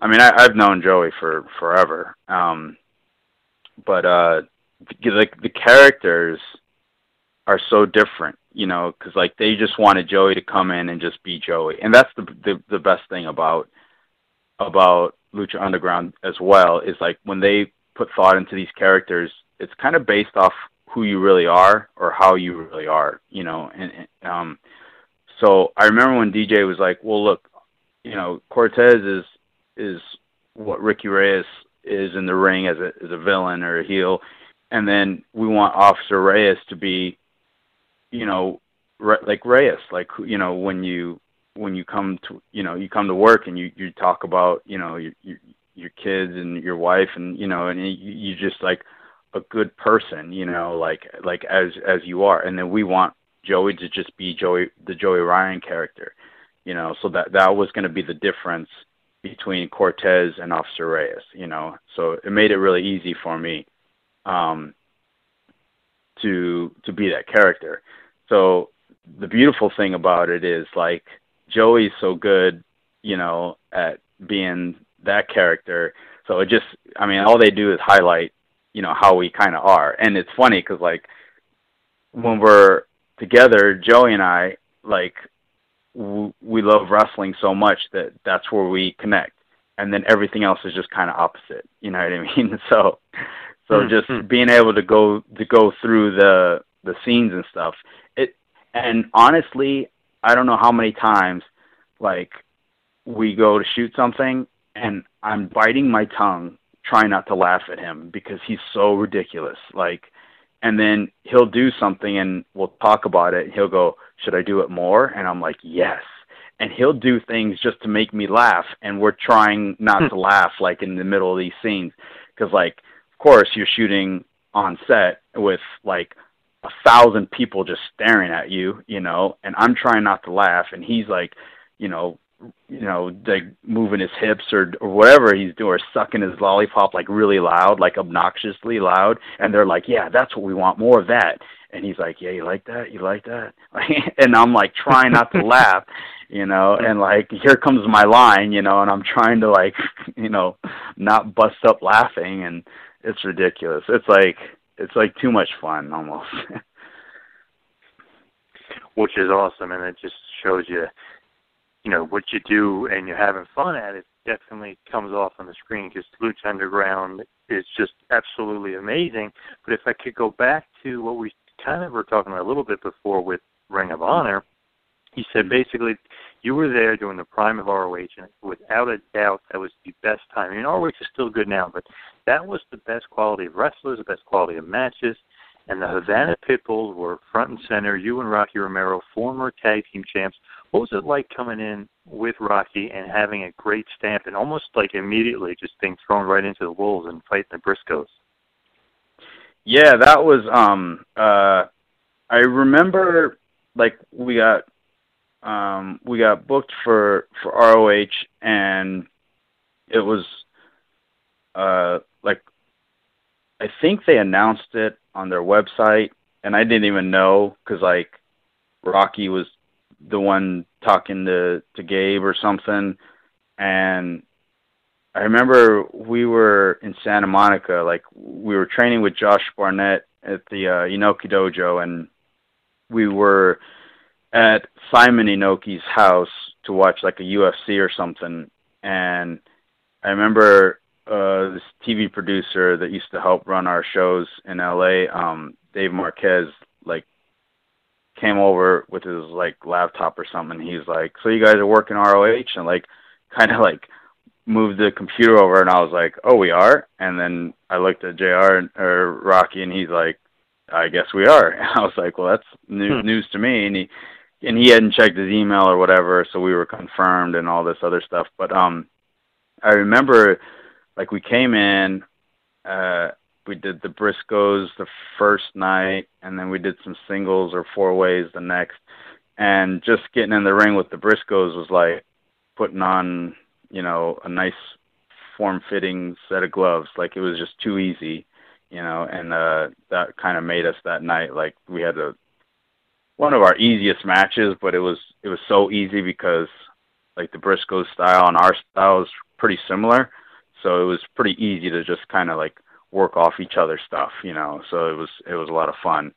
I mean, I, I've known Joey for forever. Um, but uh, like the characters are so different, you know, because like they just wanted Joey to come in and just be Joey, and that's the the, the best thing about about Lucha Underground as well is like when they put thought into these characters, it's kind of based off who you really are or how you really are, you know. And, and um, so I remember when DJ was like, "Well, look, you know, Cortez is is what Ricky Reyes is in the ring as a as a villain or a heel, and then we want Officer Reyes to be, you know, re- like Reyes, like you know when you when you come to you know you come to work and you you talk about you know you, your, your kids and your wife and you know and you, you just like a good person, you know, like like as as you are, and then we want Joey to just be Joey the Joey Ryan character, you know, so that that was going to be the difference between Cortez and Officer Reyes, you know, so it made it really easy for me um, to to be that character. So the beautiful thing about it is like Joey's so good, you know, at being that character. So it just, I mean, all they do is highlight, you know, how we kind of are. And it's funny because like when we're together, Joey and I, like, w- we love wrestling so much that that's where we connect. And then everything else is just kind of opposite. You know what I mean? So, so Mm-hmm. just being able to go to go through the the scenes and stuff. It and honestly, I don't know how many times like we go to shoot something and I'm biting my tongue trying not to laugh at him because he's so ridiculous. Like and then he'll do something and we'll talk about it. And He'll go, "Should I do it more?" And I'm like, "Yes." And he'll do things just to make me laugh and we're trying not to hmm. laugh like in the middle of these scenes cuz like of course you're shooting on set with like a thousand people just staring at you, you know, and I'm trying not to laugh and he's like, you know, you know, like moving his hips or or whatever he's doing, or sucking his lollipop like really loud, like obnoxiously loud, and they're like, "Yeah, that's what we want, more of that." And he's like, "Yeah, you like that? You like that?" and I'm like trying not to laugh, you know, and like here comes my line, you know, and I'm trying to like, you know, not bust up laughing, and it's ridiculous. It's like it's like too much fun almost. which is awesome, and it just shows you, you know, what you do and you're having fun at it. Definitely comes off on the screen because Lucha Underground is just absolutely amazing. But if I could go back to what we kind of were talking about a little bit before with Ring of Honor, he said mm-hmm. basically you were there during the prime of ROH, and without a doubt, that was the best time. I mean, ROH is still good now, but that was the best quality of wrestlers, the best quality of matches, and the Havana Pitbulls were front and center. You and Rocky Romero, former tag team champs. What was it like coming in with Rocky and having a great stamp, and almost like immediately just being thrown right into the wolves and fighting the Briscoes? Yeah, that was um uh I remember like we got um we got booked for for ROH and it was uh like I think they announced it on their website and I didn't even know cuz like Rocky was the one talking to to Gabe or something and I remember we were in Santa Monica, like we were training with Josh Barnett at the uh, Inoki Dojo, and we were at Simon Inoki's house to watch like a UFC or something. And I remember uh, this TV producer that used to help run our shows in LA, um, Dave Marquez, like came over with his like laptop or something. He's like, "So you guys are working ROH?" And like, kind of like moved the computer over and I was like, "Oh, we are." And then I looked at Jr. or Rocky, and he's like, "I guess we are." And I was like, "Well, that's new, news to me." And he and he hadn't checked his email or whatever, so we were confirmed and all this other stuff. But um, I remember like we came in, uh, we did the Briscoes the first night, and then we did some singles or four ways the next, and just getting in the ring with the Briscoes was like putting on you know, a nice form fitting set of gloves. Like it was just too easy, you know, and uh that kind of made us that night like we had a one of our easiest matches, but it was it was so easy because like the Briscoe style and our style is pretty similar. So it was pretty easy to just kind of like work off each other's stuff, you know. So it was it was a lot of fun.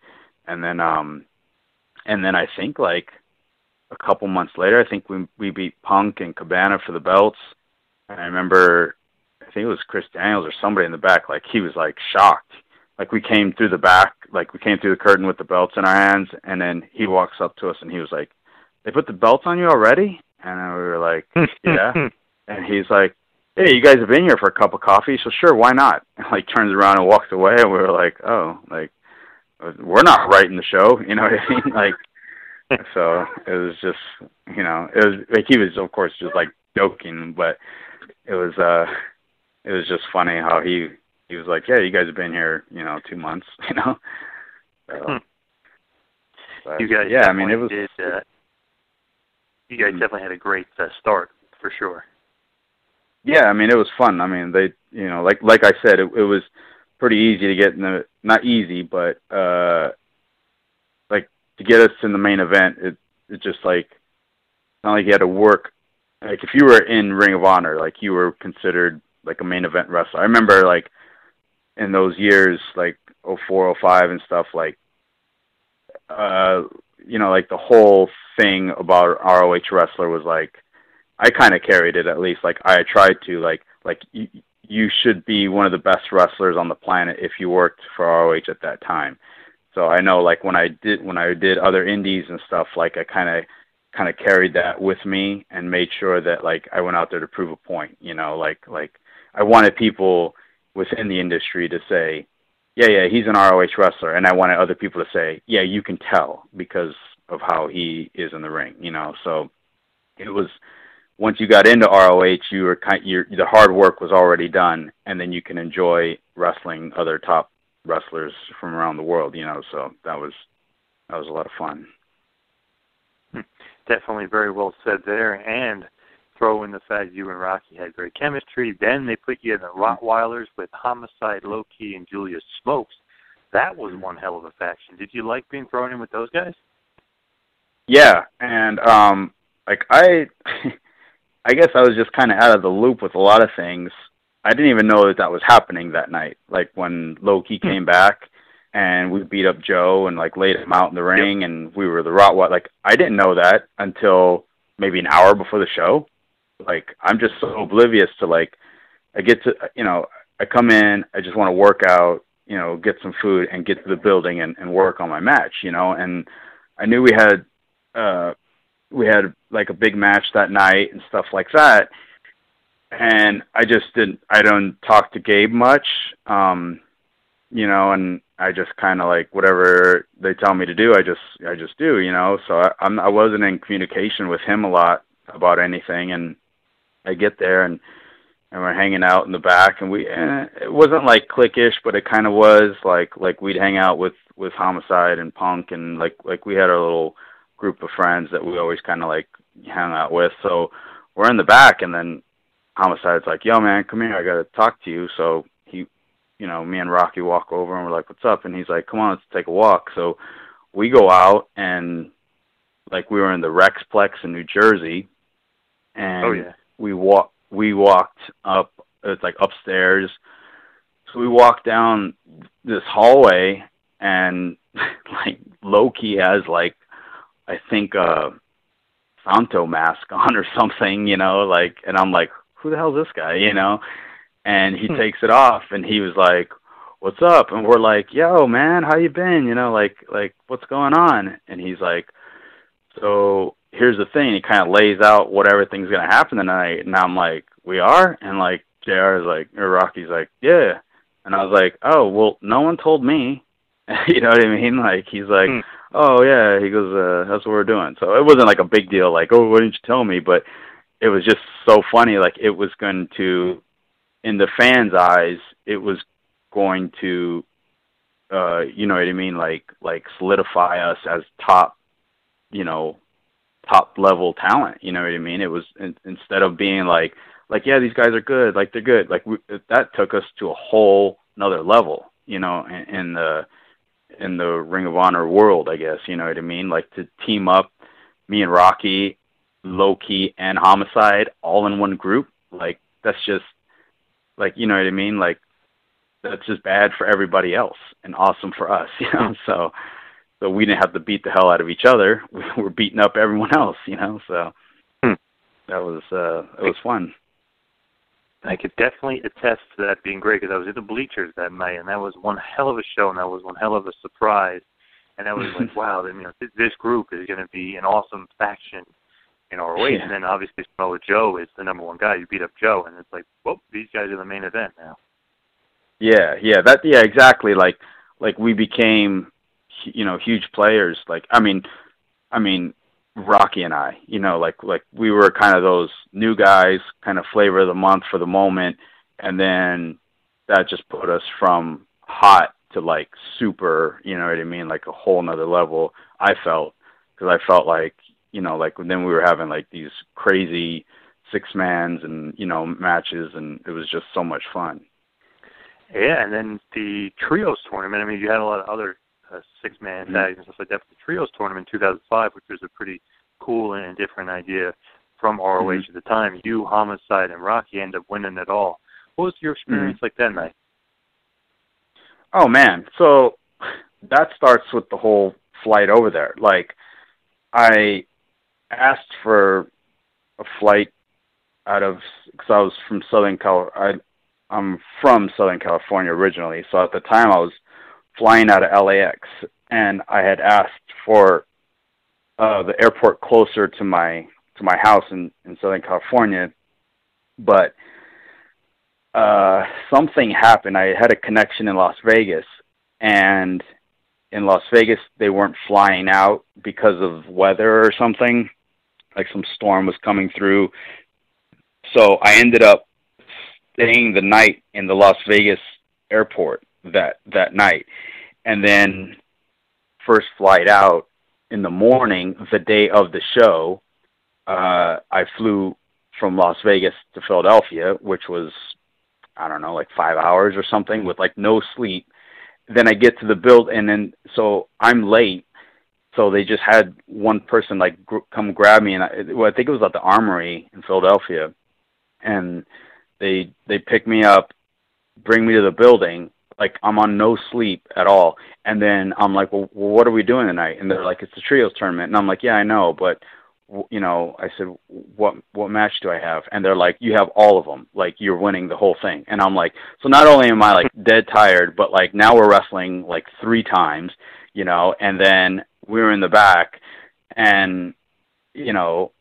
And then um and then I think like a couple months later, I think we we beat Punk and Cabana for the belts. And I remember, I think it was Chris Daniels or somebody in the back, like he was like shocked. Like we came through the back, like we came through the curtain with the belts in our hands, and then he walks up to us and he was like, "They put the belts on you already?" And we were like, "Yeah." and he's like, hey, you guys have been here for a cup of coffee, so sure, why not? And, like turns around and walks away, and we were like, oh, like we're not writing the show, you know what I mean? Like, so it was just, you know, it was like he was of course just like joking, but it was uh, it was just funny how he he was like, yeah, you guys have been here, you know, two months, you know. So, Hmm. but, you guys, yeah, I mean, it was. Did, uh, you guys definitely had a great uh, start for sure. Yeah, I mean it was fun. I mean they, you know, like like I said, it, it was pretty easy to get in the not easy, but uh like to get us in the main event. It it just like not like you had to work. Like if you were in Ring of Honor, like you were considered like a main event wrestler. I remember like in those years, like oh four, oh five, and stuff. Like uh, you know, like the whole thing about ROH wrestler was like I kind of carried it at least. Like I tried to like like you, you should be one of the best wrestlers on the planet if you worked for ROH at that time. So I know like when I did when I did other indies and stuff, like I kind of kind of carried that with me and made sure that like I went out there to prove a point. You know, like like I wanted people within the industry to say, yeah, yeah, he's an ROH wrestler, and I wanted other people to say, yeah, you can tell because of how he is in the ring. You know, so it was once you got into ROH, you were kind your the hard work was already done, and then you can enjoy wrestling other top wrestlers from around the world. You know, so that was that was a lot of fun. Definitely very well said there, and throw in the fact you and Rocky had great chemistry. Then they put you in the Rottweilers with Homicide, Low Ki, and Julius Smokes. That was one hell of a faction. Did you like being thrown in with those guys? Yeah, and um like I I guess I was just kind of out of the loop with a lot of things. I didn't even know that that was happening that night. Like when Low Ki came back and we beat up Joe and like laid him out in the ring and we were the Rottweiler. Like I didn't know that until maybe an hour before the show. Like I'm just so oblivious to like I get to you know I come in I just want to work out you know get some food and get to the building and, and work on my match you know and I knew we had uh we had like a big match that night and stuff like that. And I just didn't I don't talk to Gabe much um you know and I just kind of like whatever they tell me to do I just I just do you know? So I I'm I wasn't in communication with him a lot about anything and I get there and and we're hanging out in the back and we eh, it wasn't like cliquish but it kind of was like like we'd hang out with with homicide and punk and like like we had our little group of friends that we always kind of like hang out with. So we're in the back and then homicide's like yo man come here i got to talk to you. So he you know me and rocky walk over and we're like what's up? And he's like come on let's take a walk. So we go out and like we were in the rexplex in new jersey and Oh, yeah. we walk we walked up it's like upstairs. So we walked down this hallway and like Low Ki has like I think a Santo mask on or something, you know, like and I'm like, Who the hell's this guy, you know? And he hmm. takes it off and he was like, What's up? And we're like, Yo, man, how you been? You know, like like what's going on? And he's like, So here's the thing, he kinda lays out what everything's gonna happen tonight and I'm like, We are? And like JR is like or Rocky's like, Yeah and I was like, Oh, well no one told me you know what I mean? Like he's like, hmm. Oh yeah, he goes, uh, that's what we're doing. So it wasn't like a big deal, like, Oh, why didn't you tell me? But it was just so funny, like it was going to in the fans' eyes, it was going to uh, you know what I mean, like like solidify us as top, you know, top level talent. You know what I mean? It was in, instead of being like like yeah, these guys are good, like they're good. Like we, that took us to a whole another level. You know, in, in the in the Ring of Honor world, I guess. You know what I mean? Like to team up me and Rocky, Low Ki, and Homicide all in one group. Like that's just like you know what I mean? Like that's just bad for everybody else and awesome for us, you know. So so we didn't have to beat the hell out of each other. We were beating up everyone else, you know. So that was uh it was fun. I could definitely attest to that being great because I was in the bleachers that night, and that was one hell of a show, and that was one hell of a surprise. And I was like, wow, then, you know, th- this group is going to be an awesome faction. in ROH, Yeah. and then obviously Samoa Joe is the number one guy. You beat up Joe, and it's like, well, these guys are the main event now. Yeah, yeah, that yeah, exactly. Like like we became you know, huge players. Like I mean I mean Rocky and I, you know, like like we were kind of those new guys, kind of flavor of the month for the moment, and then that just put us from hot to like super, you know what I mean, like a whole nother level. I felt because I felt like you know, like then we were having like these crazy six mans and you know matches, and it was just so much fun. Yeah, and then the trios tournament. I mean, you had a lot of other uh, six-man Mhm. tags and stuff like that. But the trios tournament in 2005, which was a pretty cool and different idea from ROH Mhm. at the time. You, Homicide, and Rocky end up winning it all. What was your experience like that night? Oh man, so that starts with the whole flight over there. Like, I asked for a flight out of because I was from Southern Cal. I I'm from Southern California originally, so at the time I was flying out of LAX, and I had asked for uh, the airport closer to my to my house in in Southern California, but uh, something happened. I had a connection in Las Vegas, and in Las Vegas they weren't flying out because of weather or something, like some storm was coming through. So I ended up staying the night in the Las Vegas airport that that night, and then first flight out in the morning, the day of the show, uh, I flew from Las Vegas to Philadelphia, which was I don't know, like five hours or something with like no sleep. Then I get to the build, and then so I'm late. So they just had one person like gr- come grab me, and I, well, I think it was at the Armory in Philadelphia, and they they pick me up, bring me to the building. Like I'm on no sleep at all, and then I'm like, well, what are we doing tonight? And they're like, it's the trios tournament, and I'm like, yeah, I know, but you know, I said, what what match do I have? And they're like, you have all of them. Like you're winning the whole thing. And I'm like, so not only am I like dead tired, but like now we're wrestling like three times, you know, and then we were in the back, and you know,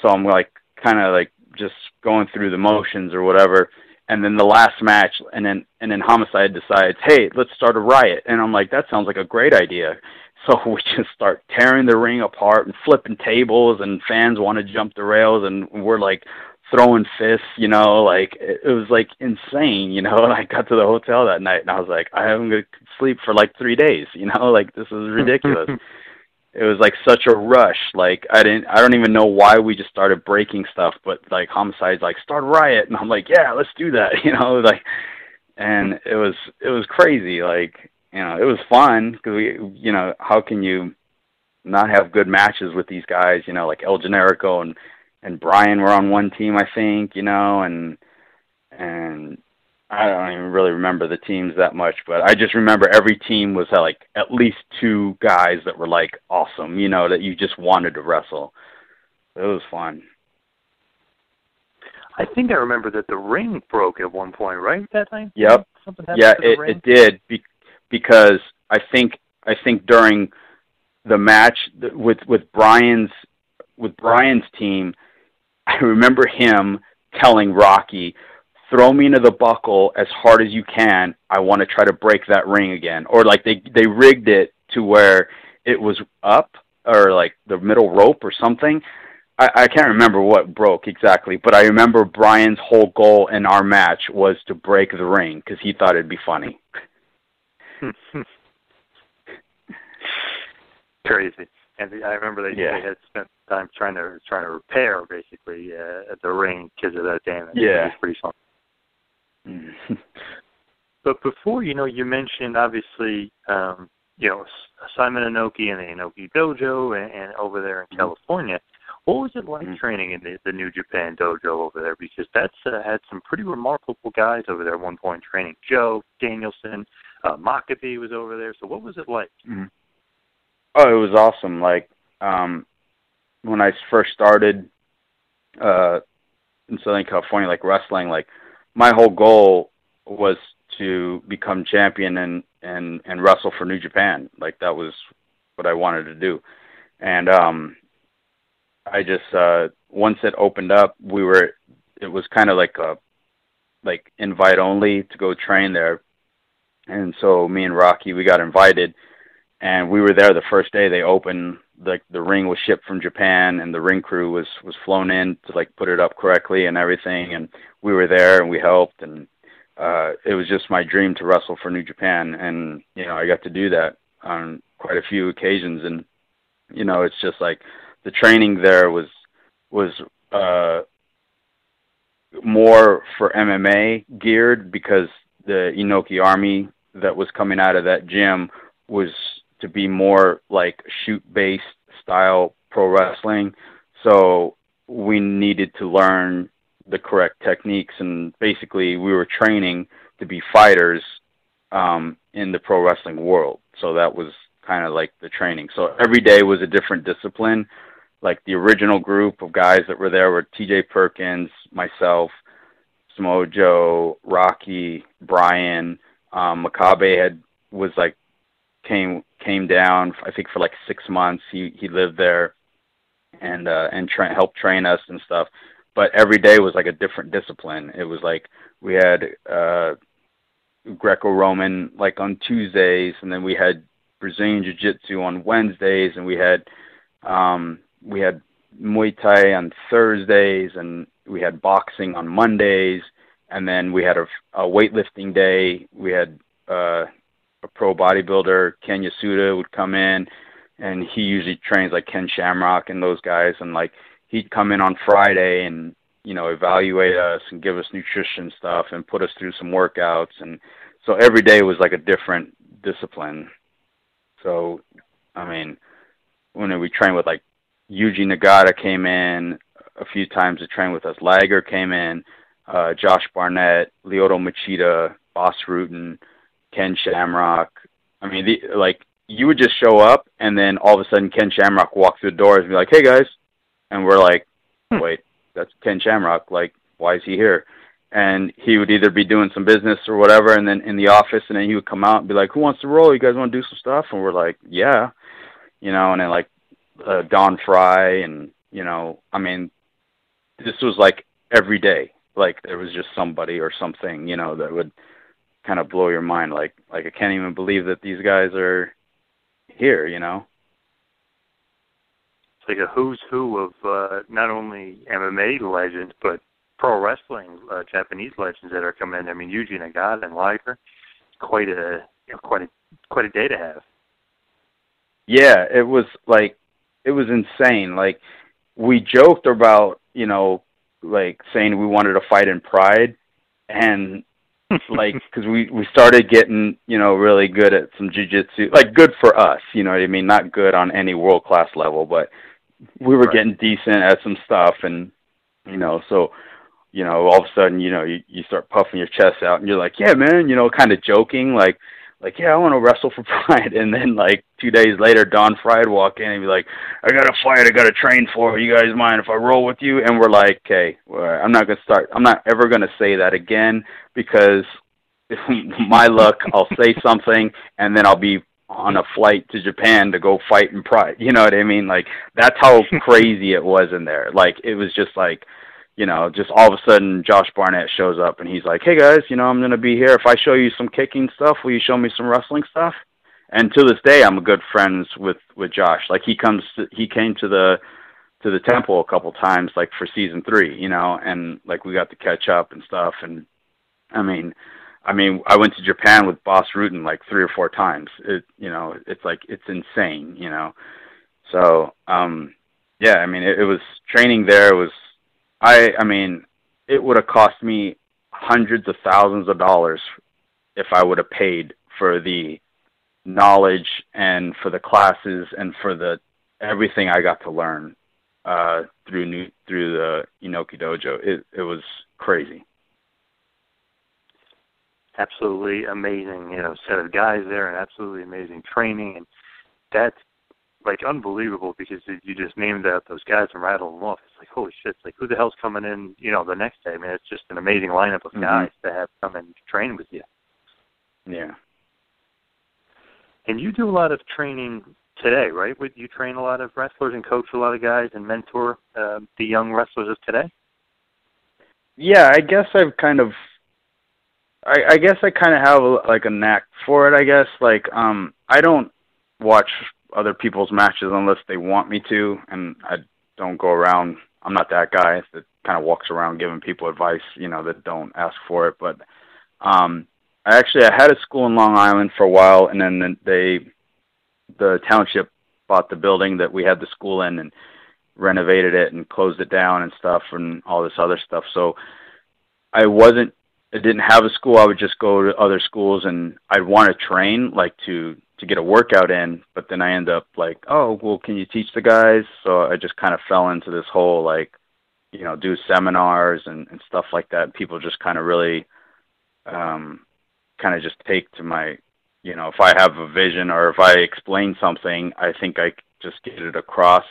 so I'm like kind of like just going through the motions or whatever. And then the last match, and then and then Homicide decides, hey, let's start a riot. And I'm like, that sounds like a great idea. So we just start tearing the ring apart and flipping tables, and fans want to jump the rails, and we're like throwing fists, you know, like it, was like insane, you know. And I got to the hotel that night, and I was like, I haven't gonna sleep for like three days, you know, like this is ridiculous. It was like such a rush. Like I didn't, I don't even know why we just started breaking stuff, but like homicide's like start a riot, and I'm like, yeah, let's do that, you know, like, and it was it was crazy, like you know, it was fun because we, you know, how can you not have good matches with these guys? You know, like El Generico and and Brian were on one team, I think, you know, and and I don't even really remember the teams that much, but I just remember every team was like at least two guys that were like awesome, you know, that you just wanted to wrestle. It was fun. I think I remember that the ring broke at one point, right? That time. Yep. Something happened Yeah, it, ring? it did be, because I think I think during the match th- with with Brian's with Brian's team, I remember him telling Rocky, "Throw me into the buckle as hard as you can. I want to try to break that ring again." Or like they they rigged it to where it was up or like the middle rope or something. I, I can't remember what broke exactly, but I remember Brian's whole goal in our match was to break the ring because he thought it'd be funny. Crazy. And the- I remember they, Yeah. they had spent time trying to trying to repair basically uh, the ring because of that damage. Yeah. it was pretty fun. But before, you know, you mentioned obviously, um, you know, Simon Inoki and the Inoki Dojo, and, and over there in California. What was it like training in the, the New Japan Dojo over there? Because that's uh, had some pretty remarkable guys over there at one point training. Joe Danielson, uh, Maccabee was over there. So what was it like? Mhm. Oh, it was awesome. Like um when I first started uh in Southern California like wrestling, like my whole goal was to become champion and and and wrestle for New Japan. Like that was what I wanted to do. And um I just uh once it opened up, we were it was kind of like a like invite only to go train there. And so me and Rocky we got invited and we were there the first day they opened like the ring was shipped from Japan and the ring crew was was flown in to like put it up correctly and everything and we were there and we helped and uh it was just my dream to wrestle for New Japan and you know I got to do that on quite a few occasions and you know it's just like the training there was was uh more for MMA geared because the Inoki army that was coming out of that gym was to be more like shoot based style pro wrestling. So we needed to learn the correct techniques and basically we were training to be fighters um in the pro wrestling world. So that was kind of like the training. So every day was a different discipline. Like the original group of guys that were there were TJ Perkins, myself, Samoa Joe, Rocky, Brian, um Makabe had was like came came down I think for like 6 months. He he lived there and uh and tra- helped train us and stuff. But every day was like a different discipline. It was like we had uh Greco-Roman like on Tuesdays and then we had Brazilian Jiu-Jitsu on Wednesdays and we had um we had Muay Thai on Thursdays and we had boxing on Mondays and then we had a, a weightlifting day. We had uh a pro bodybuilder, Ken Yasuda would come in and he usually trains like Ken Shamrock and those guys and like he'd come in on Friday and you know evaluate us and give us nutrition stuff and put us through some workouts and so every day was like a different discipline. So I mean when we trained with like Yuji Nagata came in a few times to train with us. Liger came in, uh, Josh Barnett, Lyoto Machida, Bas Rutten, Ken Shamrock. I mean, the, like you would just show up, and then all of a sudden Ken Shamrock walk through the doors and be like, "Hey guys," and we're like, "Wait, that's Ken Shamrock. Like, why is he here?" And he would either be doing some business or whatever, and then in the office, and then he would come out and be like, "Who wants to roll? You guys want to do some stuff?" And we're like, "Yeah," you know. And then like uh, Don Frye, and you know, I mean, this was like every day. Like there was just somebody or something, you know, that would kind of blow your mind. Like like I can't even believe that these guys are here, you know. It's like a who's who of uh, not only MMA legends but pro wrestling uh, Japanese legends that are coming in. I mean, Yuji Nagata and Liger. Quite a you know, quite a quite a day to have. Yeah, it was like it was insane. Like we joked about, you know, like saying we wanted to fight in Pride, and like because we we started getting you know really good at some jujitsu, like good for us, you know what I mean? Not good on any world class level, but we were Right. getting decent at some stuff, and you know so. You know, all of a sudden, you know, you, you start puffing your chest out, and you're like, "Yeah, man," you know, kind of joking, like, like, "Yeah, I want to wrestle for Pride." And then, like two days later, Don would walk in and be like, "I got a fight, I got to train for. You guys mind if I roll with you?" And we're like, "Okay, I'm not gonna start. I'm not ever gonna say that again because my luck, I'll say something and then I'll be on a flight to Japan to go fight in Pride. You know what I mean? Like that's how crazy it was in there. Like it was just like, you know, just all of a sudden Josh Barnett shows up and he's like, "Hey guys, you know, I'm going to be here. If I show you some kicking stuff, will you show me some wrestling stuff?" And to this day, I'm a good friends with with Josh. Like he comes, to, he came to the to the temple a couple times, like for season three, you know, and like we got to catch up and stuff. And I mean, I mean, I went to Japan with Bas Rutten like three or four times. It, you know, it's like it's insane, you know. So, um, yeah, I mean, it, it was training there was, I, I mean, it would have cost me hundreds of thousands of dollars if I would have paid for the knowledge and for the classes and for the everything I got to learn uh through new through the Inoki Dojo. It it was crazy. absolutely amazing, you know, set of guys there and absolutely amazing training and that's like unbelievable because you just named out those guys and rattled them off. It's like holy shit, it's like who the hell's coming in, you know, the next day? I mean it's just an amazing lineup of Mhm. guys to have come and train with you. Yeah. And you do a lot of training today, right? Would you train a lot of wrestlers and coach a lot of guys and mentor uh, the young wrestlers of today? Yeah, I guess I've kind of I, I guess I kind of have a, like a knack for it. I guess like um I don't watch other people's matches unless they want me to, and I don't go around. I'm not that guy that kind of walks around giving people advice, you know, that don't ask for it. But um I actually I had a school in Long Island for a while, and then they the township bought the building that we had the school in and renovated it and closed it down and stuff and all this other stuff. So I wasn't I didn't have a school, I would just go to other schools and I'd want to train like to to get a workout in, but then I end up like, oh, well, can you teach the guys? So I just kind of fell into this whole like, you know, do seminars and and stuff like that. People just kind of really um kind of just take to my, you know, if I have a vision or if I explain something, I think I just get it across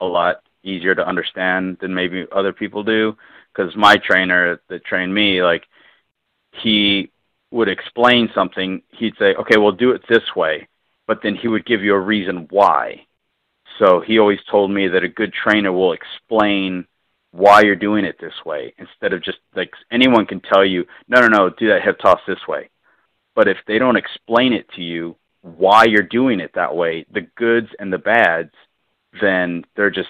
a lot easier to understand than maybe other people do because my trainer that trained me like he would explain something, he'd say, "Okay, we'll do it this way," but then he would give you a reason why. So he always told me that a good trainer will explain why you're doing it this way instead of just like anyone can tell you, "No, no, no, do that hip toss this way." But if they don't explain it to you why you're doing it that way, the goods and the bads, then they're just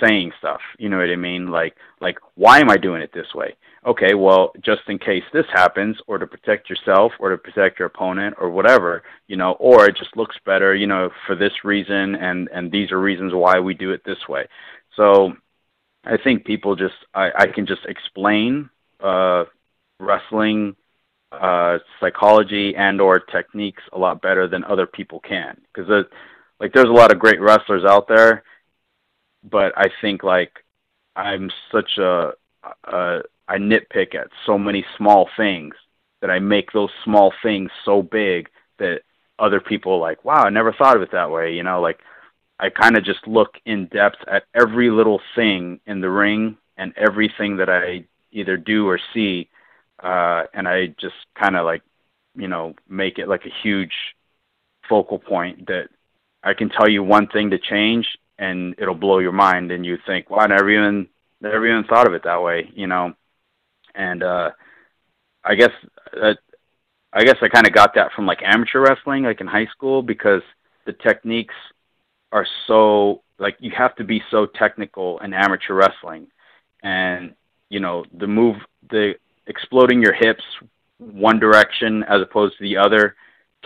saying stuff. You know what I mean? Like like why am I doing it this way? Okay, well, just in case this happens or to protect yourself or to protect your opponent or whatever, you know, or it just looks better, you know, for this reason and and these are reasons why we do it this way. So I think people just I I can just explain uh wrestling uh psychology and or techniques a lot better than other people can because like there's a lot of great wrestlers out there but I think like I'm such a, a I nitpick at so many small things that I make those small things so big that other people are like, wow, I never thought of it that way. You know, like I kind of just look in depth at every little thing in the ring and everything that I either do or see, uh, and I just kind of like, you know, make it like a huge focal point that I can tell you one thing to change and it'll blow your mind and you think, I never even never even thought of it that way, you know. And uh I guess uh, I guess I kind of got that from like amateur wrestling, like in high school, because the techniques are so like you have to be so technical in amateur wrestling, and you know the move, the exploding your hips one direction as opposed to the other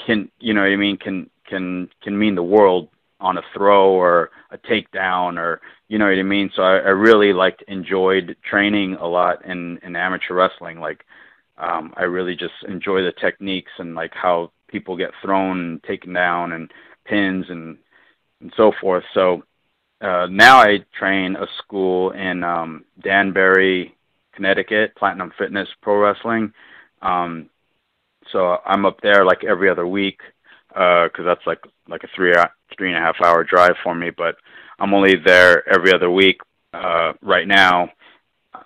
can you know what I mean can can can mean the world on a throw or a takedown or you know what I mean. So I, I really liked enjoyed training a lot in in amateur wrestling. Like um, I really just enjoy the techniques and like how people get thrown and taken down and pins and and so forth. So uh, now I train a school in um, Danbury, Connecticut, Platinum Fitness Pro Wrestling. Um, so I'm up there like every other week because uh, that's like like a three three and a half hour drive for me. But I'm only there every other week uh, right now.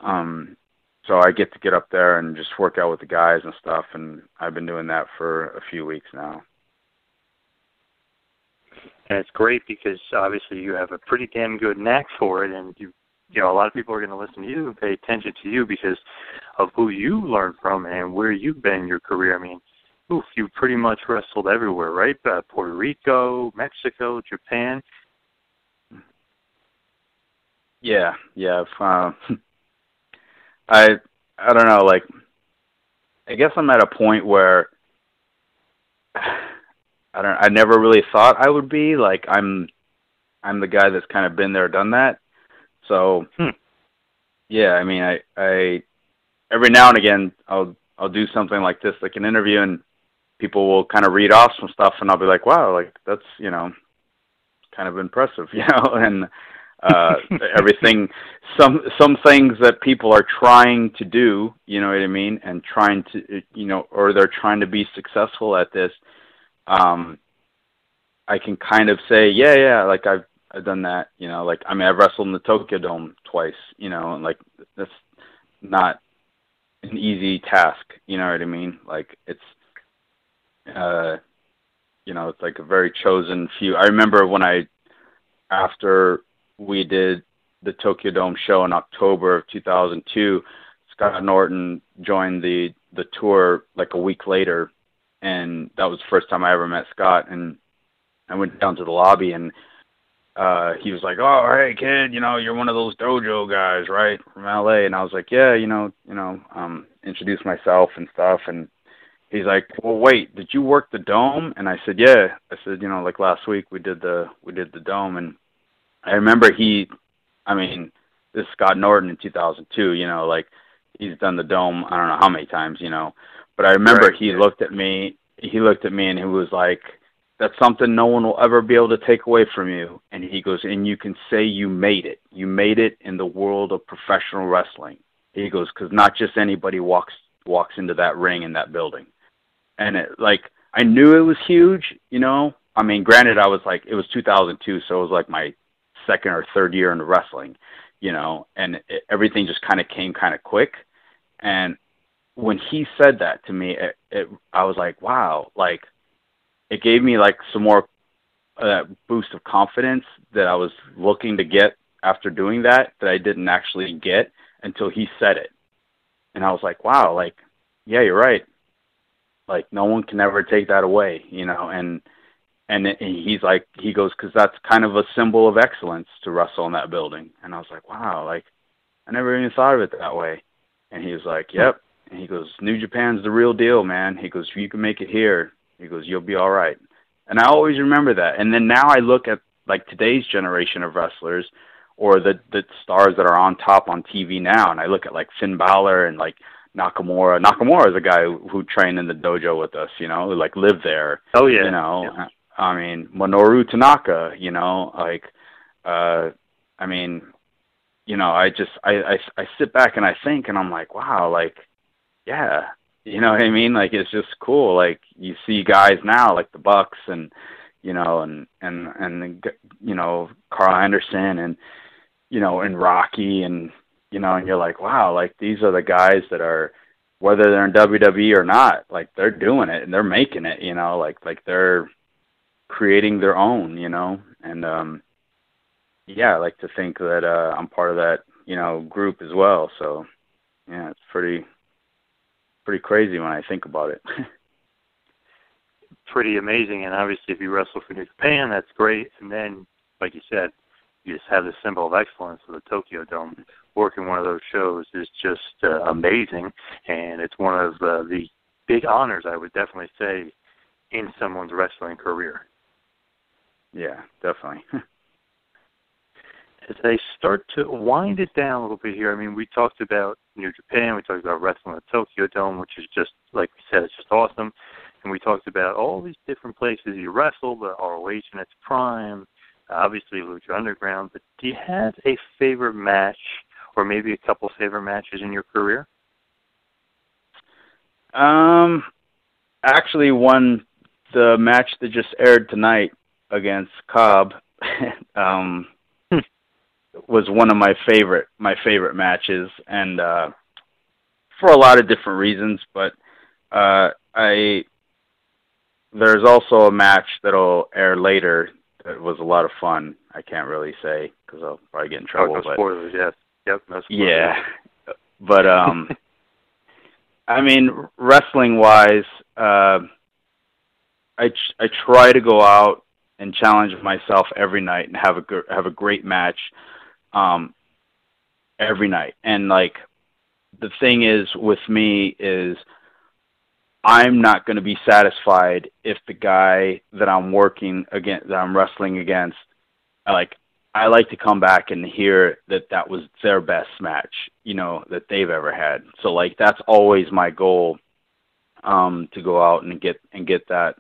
Um, so I get to get up there and just work out with the guys and stuff, and I've been doing that for a few weeks now. And it's great because obviously you have a pretty damn good knack for it, and you you know a lot of people are going to listen to you and pay attention to you because of who you learned from and where you've been in your career. I mean, oof, you pretty much wrestled everywhere, right? Uh, Puerto Rico, Mexico, Japan. Yeah, yeah. Uh, I I don't know. Like, I guess I'm at a point where I don't. I never really thought I would be. Like, I'm I'm the guy that's kind of been there, done that. So, hmm. yeah. I mean, I I every now and again I'll I'll do something like this, like an interview, and people will kind of read off some stuff, and I'll be like, wow, like that's you know, kind of impressive, you know, and uh everything some some things that people are trying to do you know what i mean? And trying to you know or they're trying to be successful at this um i can kind of say yeah yeah like i've i've done that you know? Like i mean i've wrestled in the tokyo dome twice you know? And like that's not an easy task you know what i mean? Like it's uh you know, it's like a very chosen few. I remember when I after we did the Tokyo Dome show in October of 2002, Scott Norton joined the the tour like a week later, and that was the first time I ever met Scott. And I went down to the lobby, and uh he was like, "Oh, hey kid, you know, you're one of those dojo guys, right, from LA?" And I was like, "Yeah, you know, you know." Um, introduced myself and stuff, and he's like, "Well, wait, did you work the dome?" And I said, "Yeah." I said, "You know, like last week we did the we did the dome." And I remember he, I mean, this is Scott Norton in 2002. You know, like he's done the dome. I don't know how many times. You know, but I remember Right. he looked at me. He looked at me and he was like, "That's something no one will ever be able to take away from you." And he goes, "And you can say you made it. You made it in the world of professional wrestling." He goes, "Because not just anybody walks walks into that ring in that building." And it like I knew it was huge, you know. I mean, granted, I was like it was 2002, so it was like my second or third year in wrestling, you know, and it, everything just kind of came kind of quick. And when he said that to me, it, it I was like, wow, like it gave me like some more uh, boost of confidence that I was looking to get after doing that that I didn't actually get until he said it. And I was like, wow, like yeah, you're right like no one can ever take that away you know and and he's like he goes because that's kind of a symbol of excellence to wrestle in that building. And i was like wow like i never even thought of it that way. And he was like yep. And he goes new japan's the real deal man. He goes you can make it here. He goes you'll be all right. And i always remember that. And then now i look at like today's generation of wrestlers or the the stars that are on top on tv now and i look at like finn Balor and like Nakamura. Nakamura is a guy who, who trained in the dojo with us, you know, who like lived there. Oh, yeah. You know, I mean Minoru Tanaka, you know, like uh I mean, you know, I just I, I I sit back and I think and I'm like, wow, like yeah. You know what I mean? Like it's just cool. Like you see guys now like the Bucks and you know and and and you know Carl Anderson and you know and Rocky and you know, and you're like, wow, like these are the guys that are, whether they're in WWE or not, like they're doing it and they're making it, you know, like like they're creating their own, you know, and um, yeah, I like to think that uh, I'm part of that, you know, group as well. So yeah, it's pretty pretty crazy when I think about it. pretty amazing. And obviously, if you wrestle for New Japan, that's great. And then, like you said, you just have the symbol of excellence of the Tokyo Dome. Working one of those shows is just uh, amazing, and it's one of uh, the big honors I would definitely say in someone's wrestling career. yeah, definitely. As I start to wind it down a little bit here, I mean, we talked about New Japan, we talked about wrestling at Tokyo Dome, which is just, like we said, it's just awesome. And we talked about all these different places you wrestled, the ROH in its prime, obviously Lucha Underground. But do you have a favorite match, or maybe a couple favorite matches in your career? Um, actually, one the match that just aired tonight against Cobb, um, was one of my favorite my favorite matches, and uh, for a lot of different reasons. But uh, I there's also a match that'll air later that was a lot of fun. I can't really say because I'll probably get in trouble. oh, no but spoilers, yes. Yep, no yeah, but um, I mean, wrestling wise, uh, I I try to go out and challenge myself every night and have a gr- have a great match, um, every night. And like, the thing is with me is. I'm not going to be satisfied if the guy that I'm working against, that I'm wrestling against, like I like to come back and hear that that was their best match, you know, that they've ever had. So like that's always my goal um to go out and get and get that,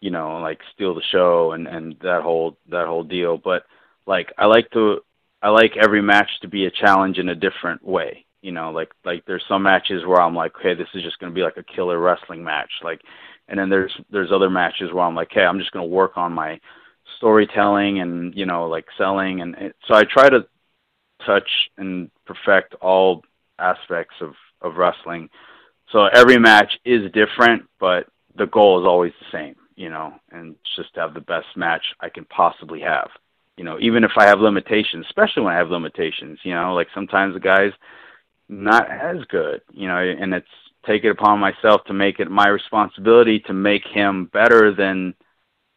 you know, like steal the show and and that whole that whole deal. But like I like to I like every match to be a challenge in a different way. You know, like like there's some matches where I'm like, okay, this is just going to be like a killer wrestling match, like, and then there's there's other matches where I'm like, hey, I'm just going to work on my storytelling and you know like selling and it, so I try to touch and perfect all aspects of of wrestling. So every match is different, but the goal is always the same. You know, and just to have the best match I can possibly have. You know, even if I have limitations, especially when I have limitations, you know, like sometimes the guy's not as good, you know, and it's take it upon myself to make it my responsibility to make him better than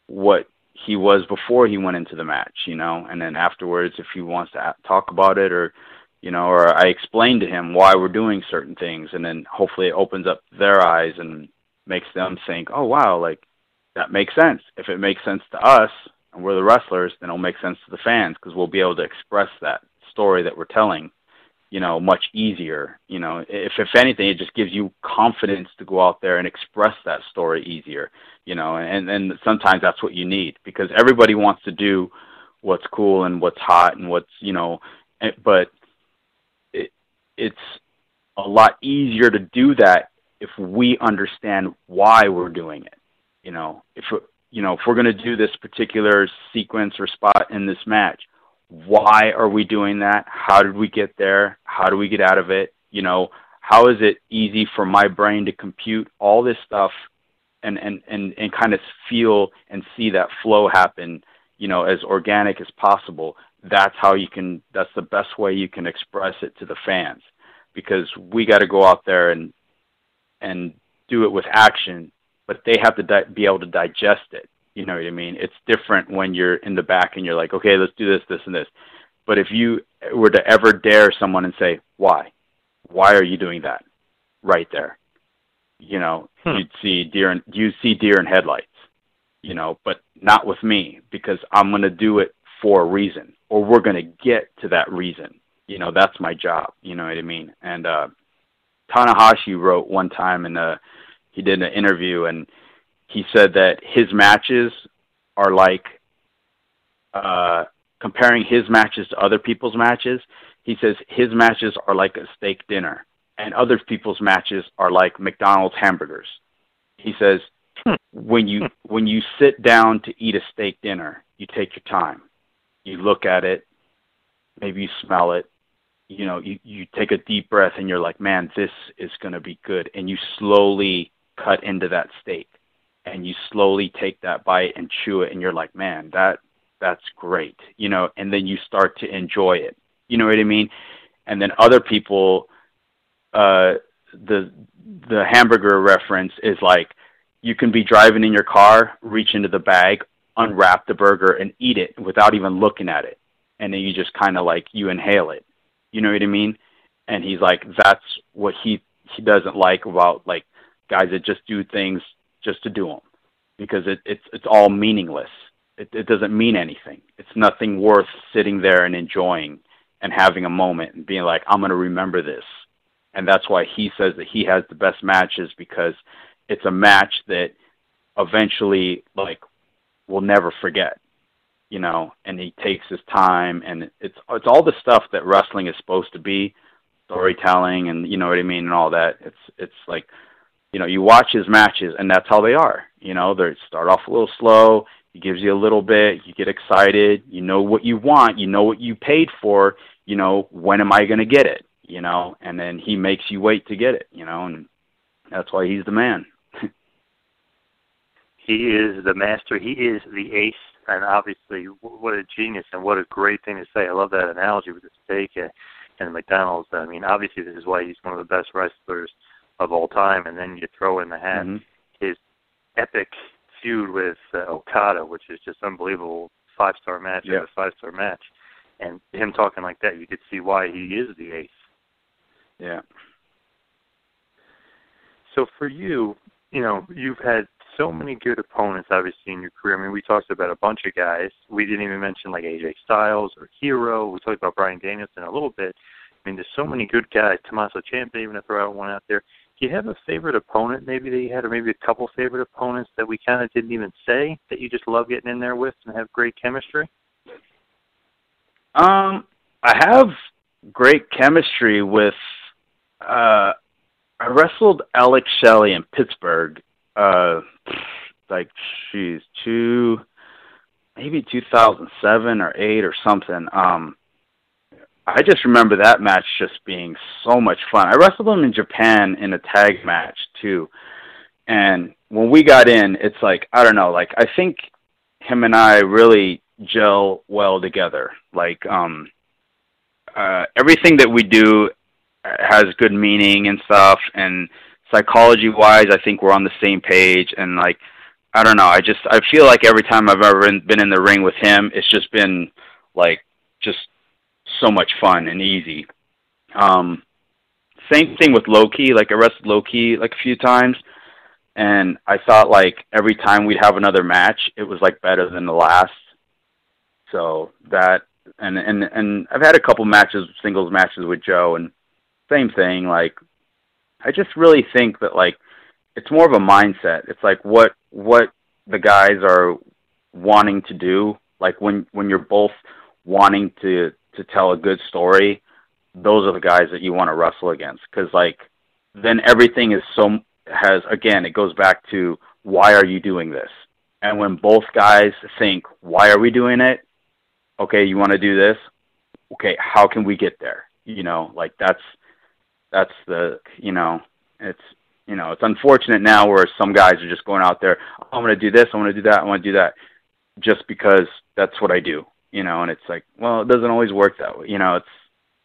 what he was before he went into the match, you know, and then afterwards if he wants to talk about it or you know, or I explain to him why we're doing certain things and then hopefully it opens up their eyes and makes them think, "Oh wow, like that makes sense." If it makes sense to us and we're the wrestlers, then it'll make sense to the fans because we'll be able to express that story that we're telling you know much easier you know. If if anything it just gives you confidence to go out there and express that story easier you know and and sometimes that's what you need because everybody wants to do what's cool and what's hot and what's you know eh, but it it's a lot easier to do that if we understand why we're doing it you know. If you know if we're going to do this particular sequence or spot in this match why are we doing that? How did we get there? How do we get out of it? You know, how is it easy for my brain to compute all this stuff and and and and kind of feel and see that flow happen, you know, as organic as possible. That's how you can that's the best way you can express it to the fans because we got to go out there and and do it with action, but they have to di- be able to digest it. You know what I mean? It's different when you're in the back and you're like, okay, let's do this, this, and this. But if you were to ever dare someone and say, why? Why are you doing that? Right there. You know, hmm. you'd see deer and you see deer in headlights. You know, but not with me because I'm going to do it for a reason, or we're going to get to that reason. You know, that's my job. You know what I mean? And uh, Tanahashi wrote one time, and uh, he did an interview, and he said that his matches are like uh, comparing his matches to other people's matches. He says his matches are like a steak dinner, and other people's matches are like McDonald's hamburgers. He says when you when you sit down to eat a steak dinner, you take your time, you look at it, maybe you smell it, you know, you you take a deep breath, and you're like, man, this is going to be good, and you slowly cut into that steak and you slowly take that bite and chew it and you're like man that that's great you know and then you start to enjoy it. You know what i mean? And then other people uh the the hamburger reference is like you can be driving in your car reach into the bag unwrap the burger and eat it without even looking at it. And then you just kind of like you inhale it. You know what i mean? And he's like that's what he he doesn't like about like guys that just do things just to do them because it, it's it's all meaningless. It, it doesn't mean anything. It's nothing worth sitting there and enjoying and having a moment and being like, I'm going to remember this. And that's why he says that he has the best matches because it's a match that eventually like we'll never forget you know and he takes his time and it's it's all the stuff that wrestling is supposed to be storytelling and you know what i mean and all that it's it's like you know, you watch his matches, and that's how they are. You know, they start off a little slow. He gives you a little bit. You get excited. You know what you want. You know what you paid for. You know, when am I going to get it? You know, and then he makes you wait to get it. You know, and that's why he's the man. he is the master. He is the ace, and obviously, what a genius and what a great thing to say. I love that analogy with the steak and, and McDonald's. I mean, obviously, this is why he's one of the best wrestlers of all time, and then you throw in the hat mm-hmm. his epic feud with uh, Okada, which is just unbelievable, five star match yeah. after five star match, and him talking like that, you could see why he is the ace. Yeah. So for you, you know, you've had so many good opponents, obviously, in your career. I mean, we talked about a bunch of guys. We didn't even mention like AJ Styles or Hero. We talked about Bryan Danielson a little bit. I mean, there's so many good guys. Tommaso Ciampa, even to throw out one out there do you have a favorite opponent maybe that you had, or maybe a couple favorite opponents that we kind of didn't even say that you just love getting in there with and have great chemistry? Um, I have great chemistry with. Uh, I wrestled Alex Shelley in Pittsburgh. Uh, like, she's two, maybe 2007 or eight or something. Um, I just remember that match just being so much fun. I wrestled him in Japan in a tag match too, And when we got in, it's like I don't know, like I think him and I really gel well together. Like um uh everything that we do has good meaning and stuff and psychology wise I think we're on the same page and like I don't know, I just I feel like every time I've ever been in the ring with him, it's just been like just so much fun and easy. Um same thing with Low Ki, like I wrestled Low Ki like a few times and I thought like every time we'd have another match, it was like better than the last. So that and and and I've had a couple matches, singles matches with Joe, and same thing. Like I just really think that like it's more of a mindset. It's like what what the guys are wanting to do. Like when when you're both wanting to to tell a good story, those are the guys that you want to wrestle against. Because like then everything is so has again it goes back to why are you doing this? And when both guys think why are we doing it? Okay you want to do this? Okay how can we get there? You know like that's that's the you know it's you know it's unfortunate now where some guys are just going out there i'm going to do this i want to do that i want to do that just because that's what i do you know and it's like well it doesn't always work that way you know it's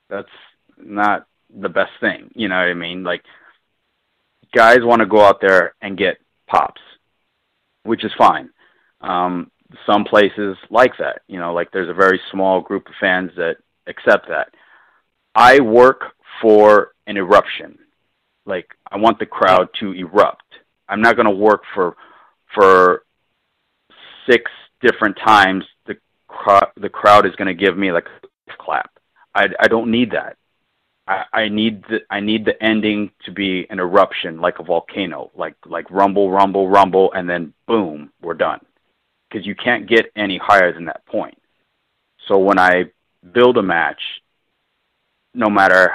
that's not the best thing you know what i mean like guys want to go out there and get pops, which is fine. Um, some places like that, you know, like there's a very small group of fans that accept that. I work for an eruption. Like I want the crowd to erupt. I'm not going to work for for six different times the cr- the crowd is going to give me like a clap. I I don't need that. I, I need the I need the ending to be an eruption like a volcano, like like rumble, rumble, rumble, and then boom, we're done. Because you can't get any higher than that point. So when I build a match, no matter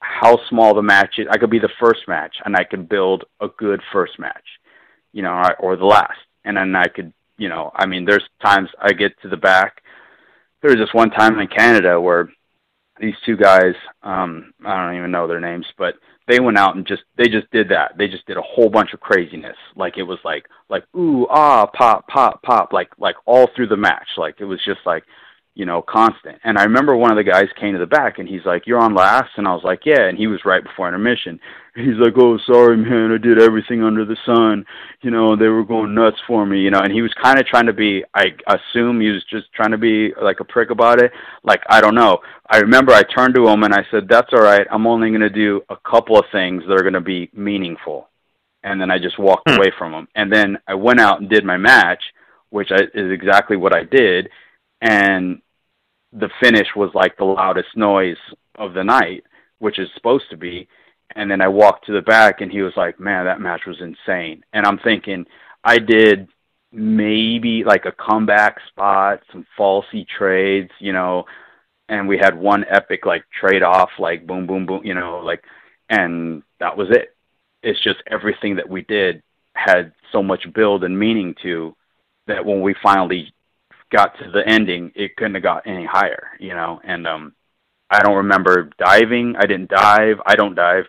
how small the match is, I could be the first match, and I could build a good first match, you know, or the last, and then I could, you know, I mean, there's times I get to the back. There was this one time in Canada where these two guys um i don't even know their names but they went out and just they just did that. They just did a whole bunch of craziness. Like it was like like ooh ah pop pop pop like like all through the match. Like it was just like you know, constant. And I remember one of the guys came to the back and he's like, You're on last? And I was like, Yeah. And he was right before intermission. He's like, Oh, sorry, man. I did everything under the sun. You know, they were going nuts for me, you know. And he was kind of trying to be, I assume he was just trying to be like a prick about it. Like, I don't know. I remember I turned to him and I said, That's all right. I'm only going to do a couple of things that are going to be meaningful. And then I just walked hmm. away from him. And then I went out and did my match, which I, is exactly what I did. And the finish was like the loudest noise of the night, which is supposed to be. And then I walked to the back and he was like, Man, that match was insane. And I'm thinking, I did maybe like a comeback spot, some falsy trades, you know, and we had one epic like trade off, like boom, boom, boom, you know, like, and that was it. It's just everything that we did had so much build and meaning to that when we finally got to the ending, it couldn't have got any higher, you know. And um, I don't remember diving. I didn't dive. I don't dive.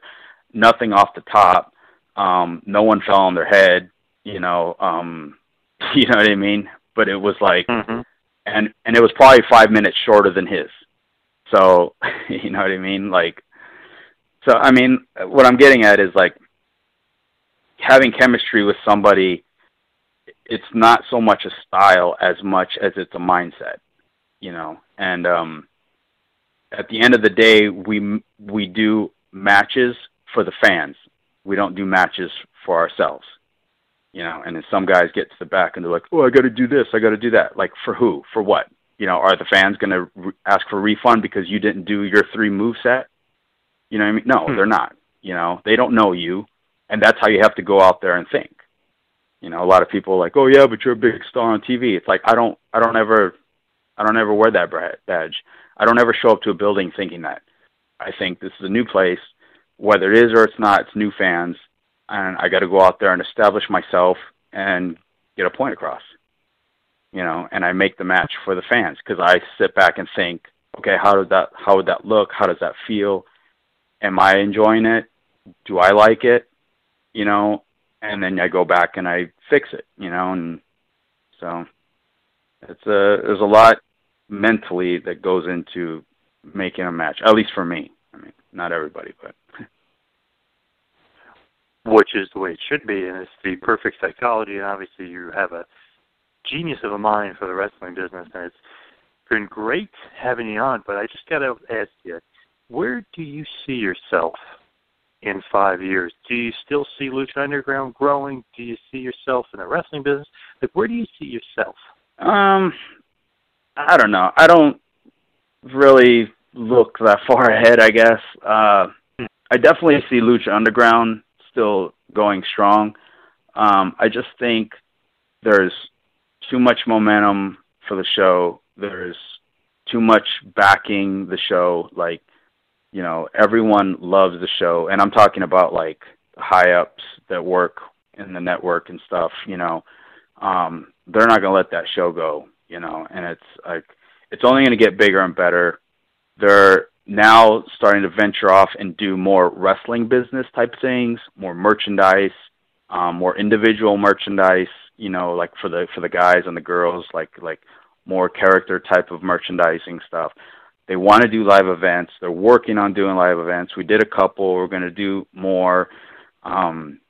Nothing off the top. Um, no one fell on their head, you know. Um, you know what I mean? But it was like, mm-hmm. and and it was probably five minutes shorter than his. So you know what I mean? Like, so I mean, what I'm getting at is like having chemistry with somebody it's not so much a style as much as it's a mindset, you know. And um, at the end of the day, we we do matches for the fans. We don't do matches for ourselves, you know. And then some guys get to the back and they're like, "Oh, I got to do this, I got to do that." Like for who? For what? You know, are the fans going to re- ask for a refund because you didn't do your three move set? You know what I mean? No, hmm. they're not. You know, they don't know you, and that's how you have to go out there and think you know, a lot of people are like, "Oh yeah, but you're a big star on TV." It's like I don't, I don't ever, I don't ever wear that badge. I don't ever show up to a building thinking that. I think this is a new place, whether it is or it's not. It's new fans, and I got to go out there and establish myself and get a point across. You know, and I make the match for the fans because I sit back and think, okay, how does that, how would that look? How does that feel? Am I enjoying it? Do I like it? You know, and then I go back and I fix it, you know, and so it's a there's a lot mentally that goes into making a match, at least for me. I mean, not everybody, but which is the way it should be, and it's the perfect psychology. And obviously, you have a genius of a mind for the wrestling business, and it's been great having you on. But I just got to ask you, where do you see yourself in five years? Do you still see Lucha Underground growing? Do you see yourself in the wrestling business? Like, where do you see yourself? Um, I don't know. I don't really look that far ahead. I guess. Uh, I definitely see Lucha Underground still going strong. Um, I just think there's too much momentum for the show. There's too much backing the show. Like, you know, everyone loves the show, and I'm talking about like high ups that work in the network and stuff. You know, um, they're not gonna let that show go. You know, and it's like it's only gonna get bigger and better. They're now starting to venture off and do more wrestling business type things, more merchandise, um, more individual merchandise. You know, like for the for the guys and the girls, like like more character type of merchandising stuff. They want to do live events. They're working on doing live events. We did a couple. We're going to do more. Um,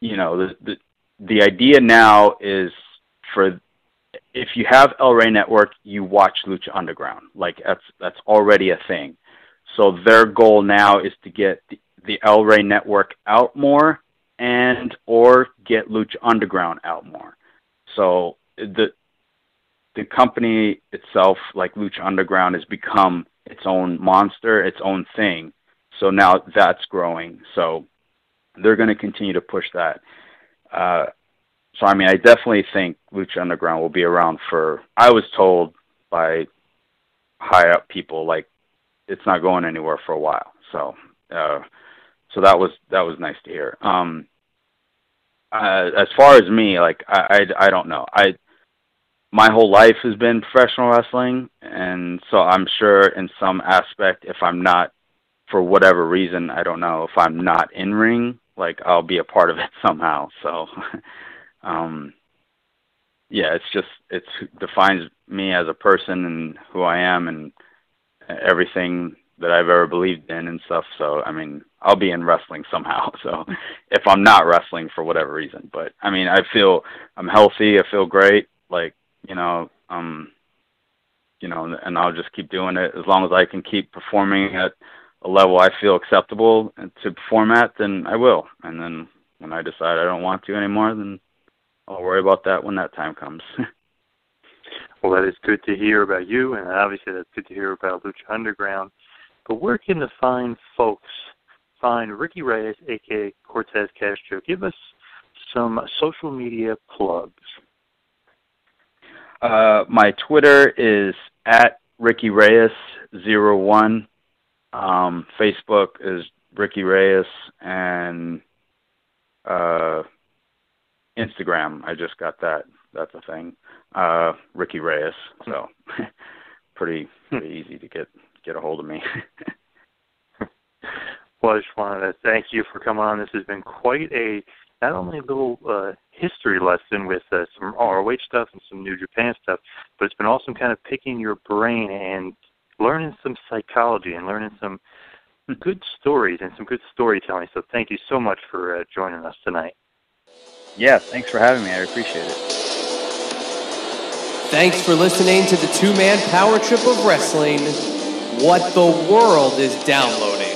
you know, the, the the idea now is for if you have El Rey Network, you watch Lucha Underground. Like that's that's already a thing. So their goal now is to get the, the El Rey Network out more and or get Lucha Underground out more. So the the company itself, like Lucha Underground, has become its own monster, its own thing. So now that's growing. So they're going to continue to push that. Uh, so I mean, I definitely think Lucha Underground will be around for. I was told by high up people like it's not going anywhere for a while. So, uh, so that was that was nice to hear. Um, uh, as far as me, like I, I, I don't know. I my whole life has been professional wrestling, and so I'm sure in some aspect, if I'm not for whatever reason, I don't know if I'm not in ring, like I'll be a part of it somehow. So. um yeah it's just it defines me as a person and who i am and everything that i've ever believed in and stuff so i mean i'll be in wrestling somehow so if i'm not wrestling for whatever reason but i mean i feel i'm healthy i feel great like you know um you know and i'll just keep doing it as long as i can keep performing at a level i feel acceptable to perform at then i will and then when i decide i don't want to anymore then I'll worry about that when that time comes. well, that is good to hear about you, and obviously that's good to hear about Lucha Underground. But where can the fine folks find Ricky Reyes, aka Cortez Castro? Give us some social media plugs. Uh, my Twitter is at Ricky Reyes zero one. Um, Facebook is Ricky Reyes, and uh, Instagram. I just got that. That's a thing. Uh, Ricky Reyes. So pretty pretty easy to get get a hold of me. well, I just wanted to thank you for coming on. This has been quite a not only a little uh, history lesson with uh, some ROH stuff and some New Japan stuff, but it's been awesome kind of picking your brain and learning some psychology and learning some good stories and some good storytelling. So thank you so much for uh, joining us tonight. Yeah, thanks for having me. I appreciate it. Thanks for listening to the two man power trip of wrestling. What the world is downloading.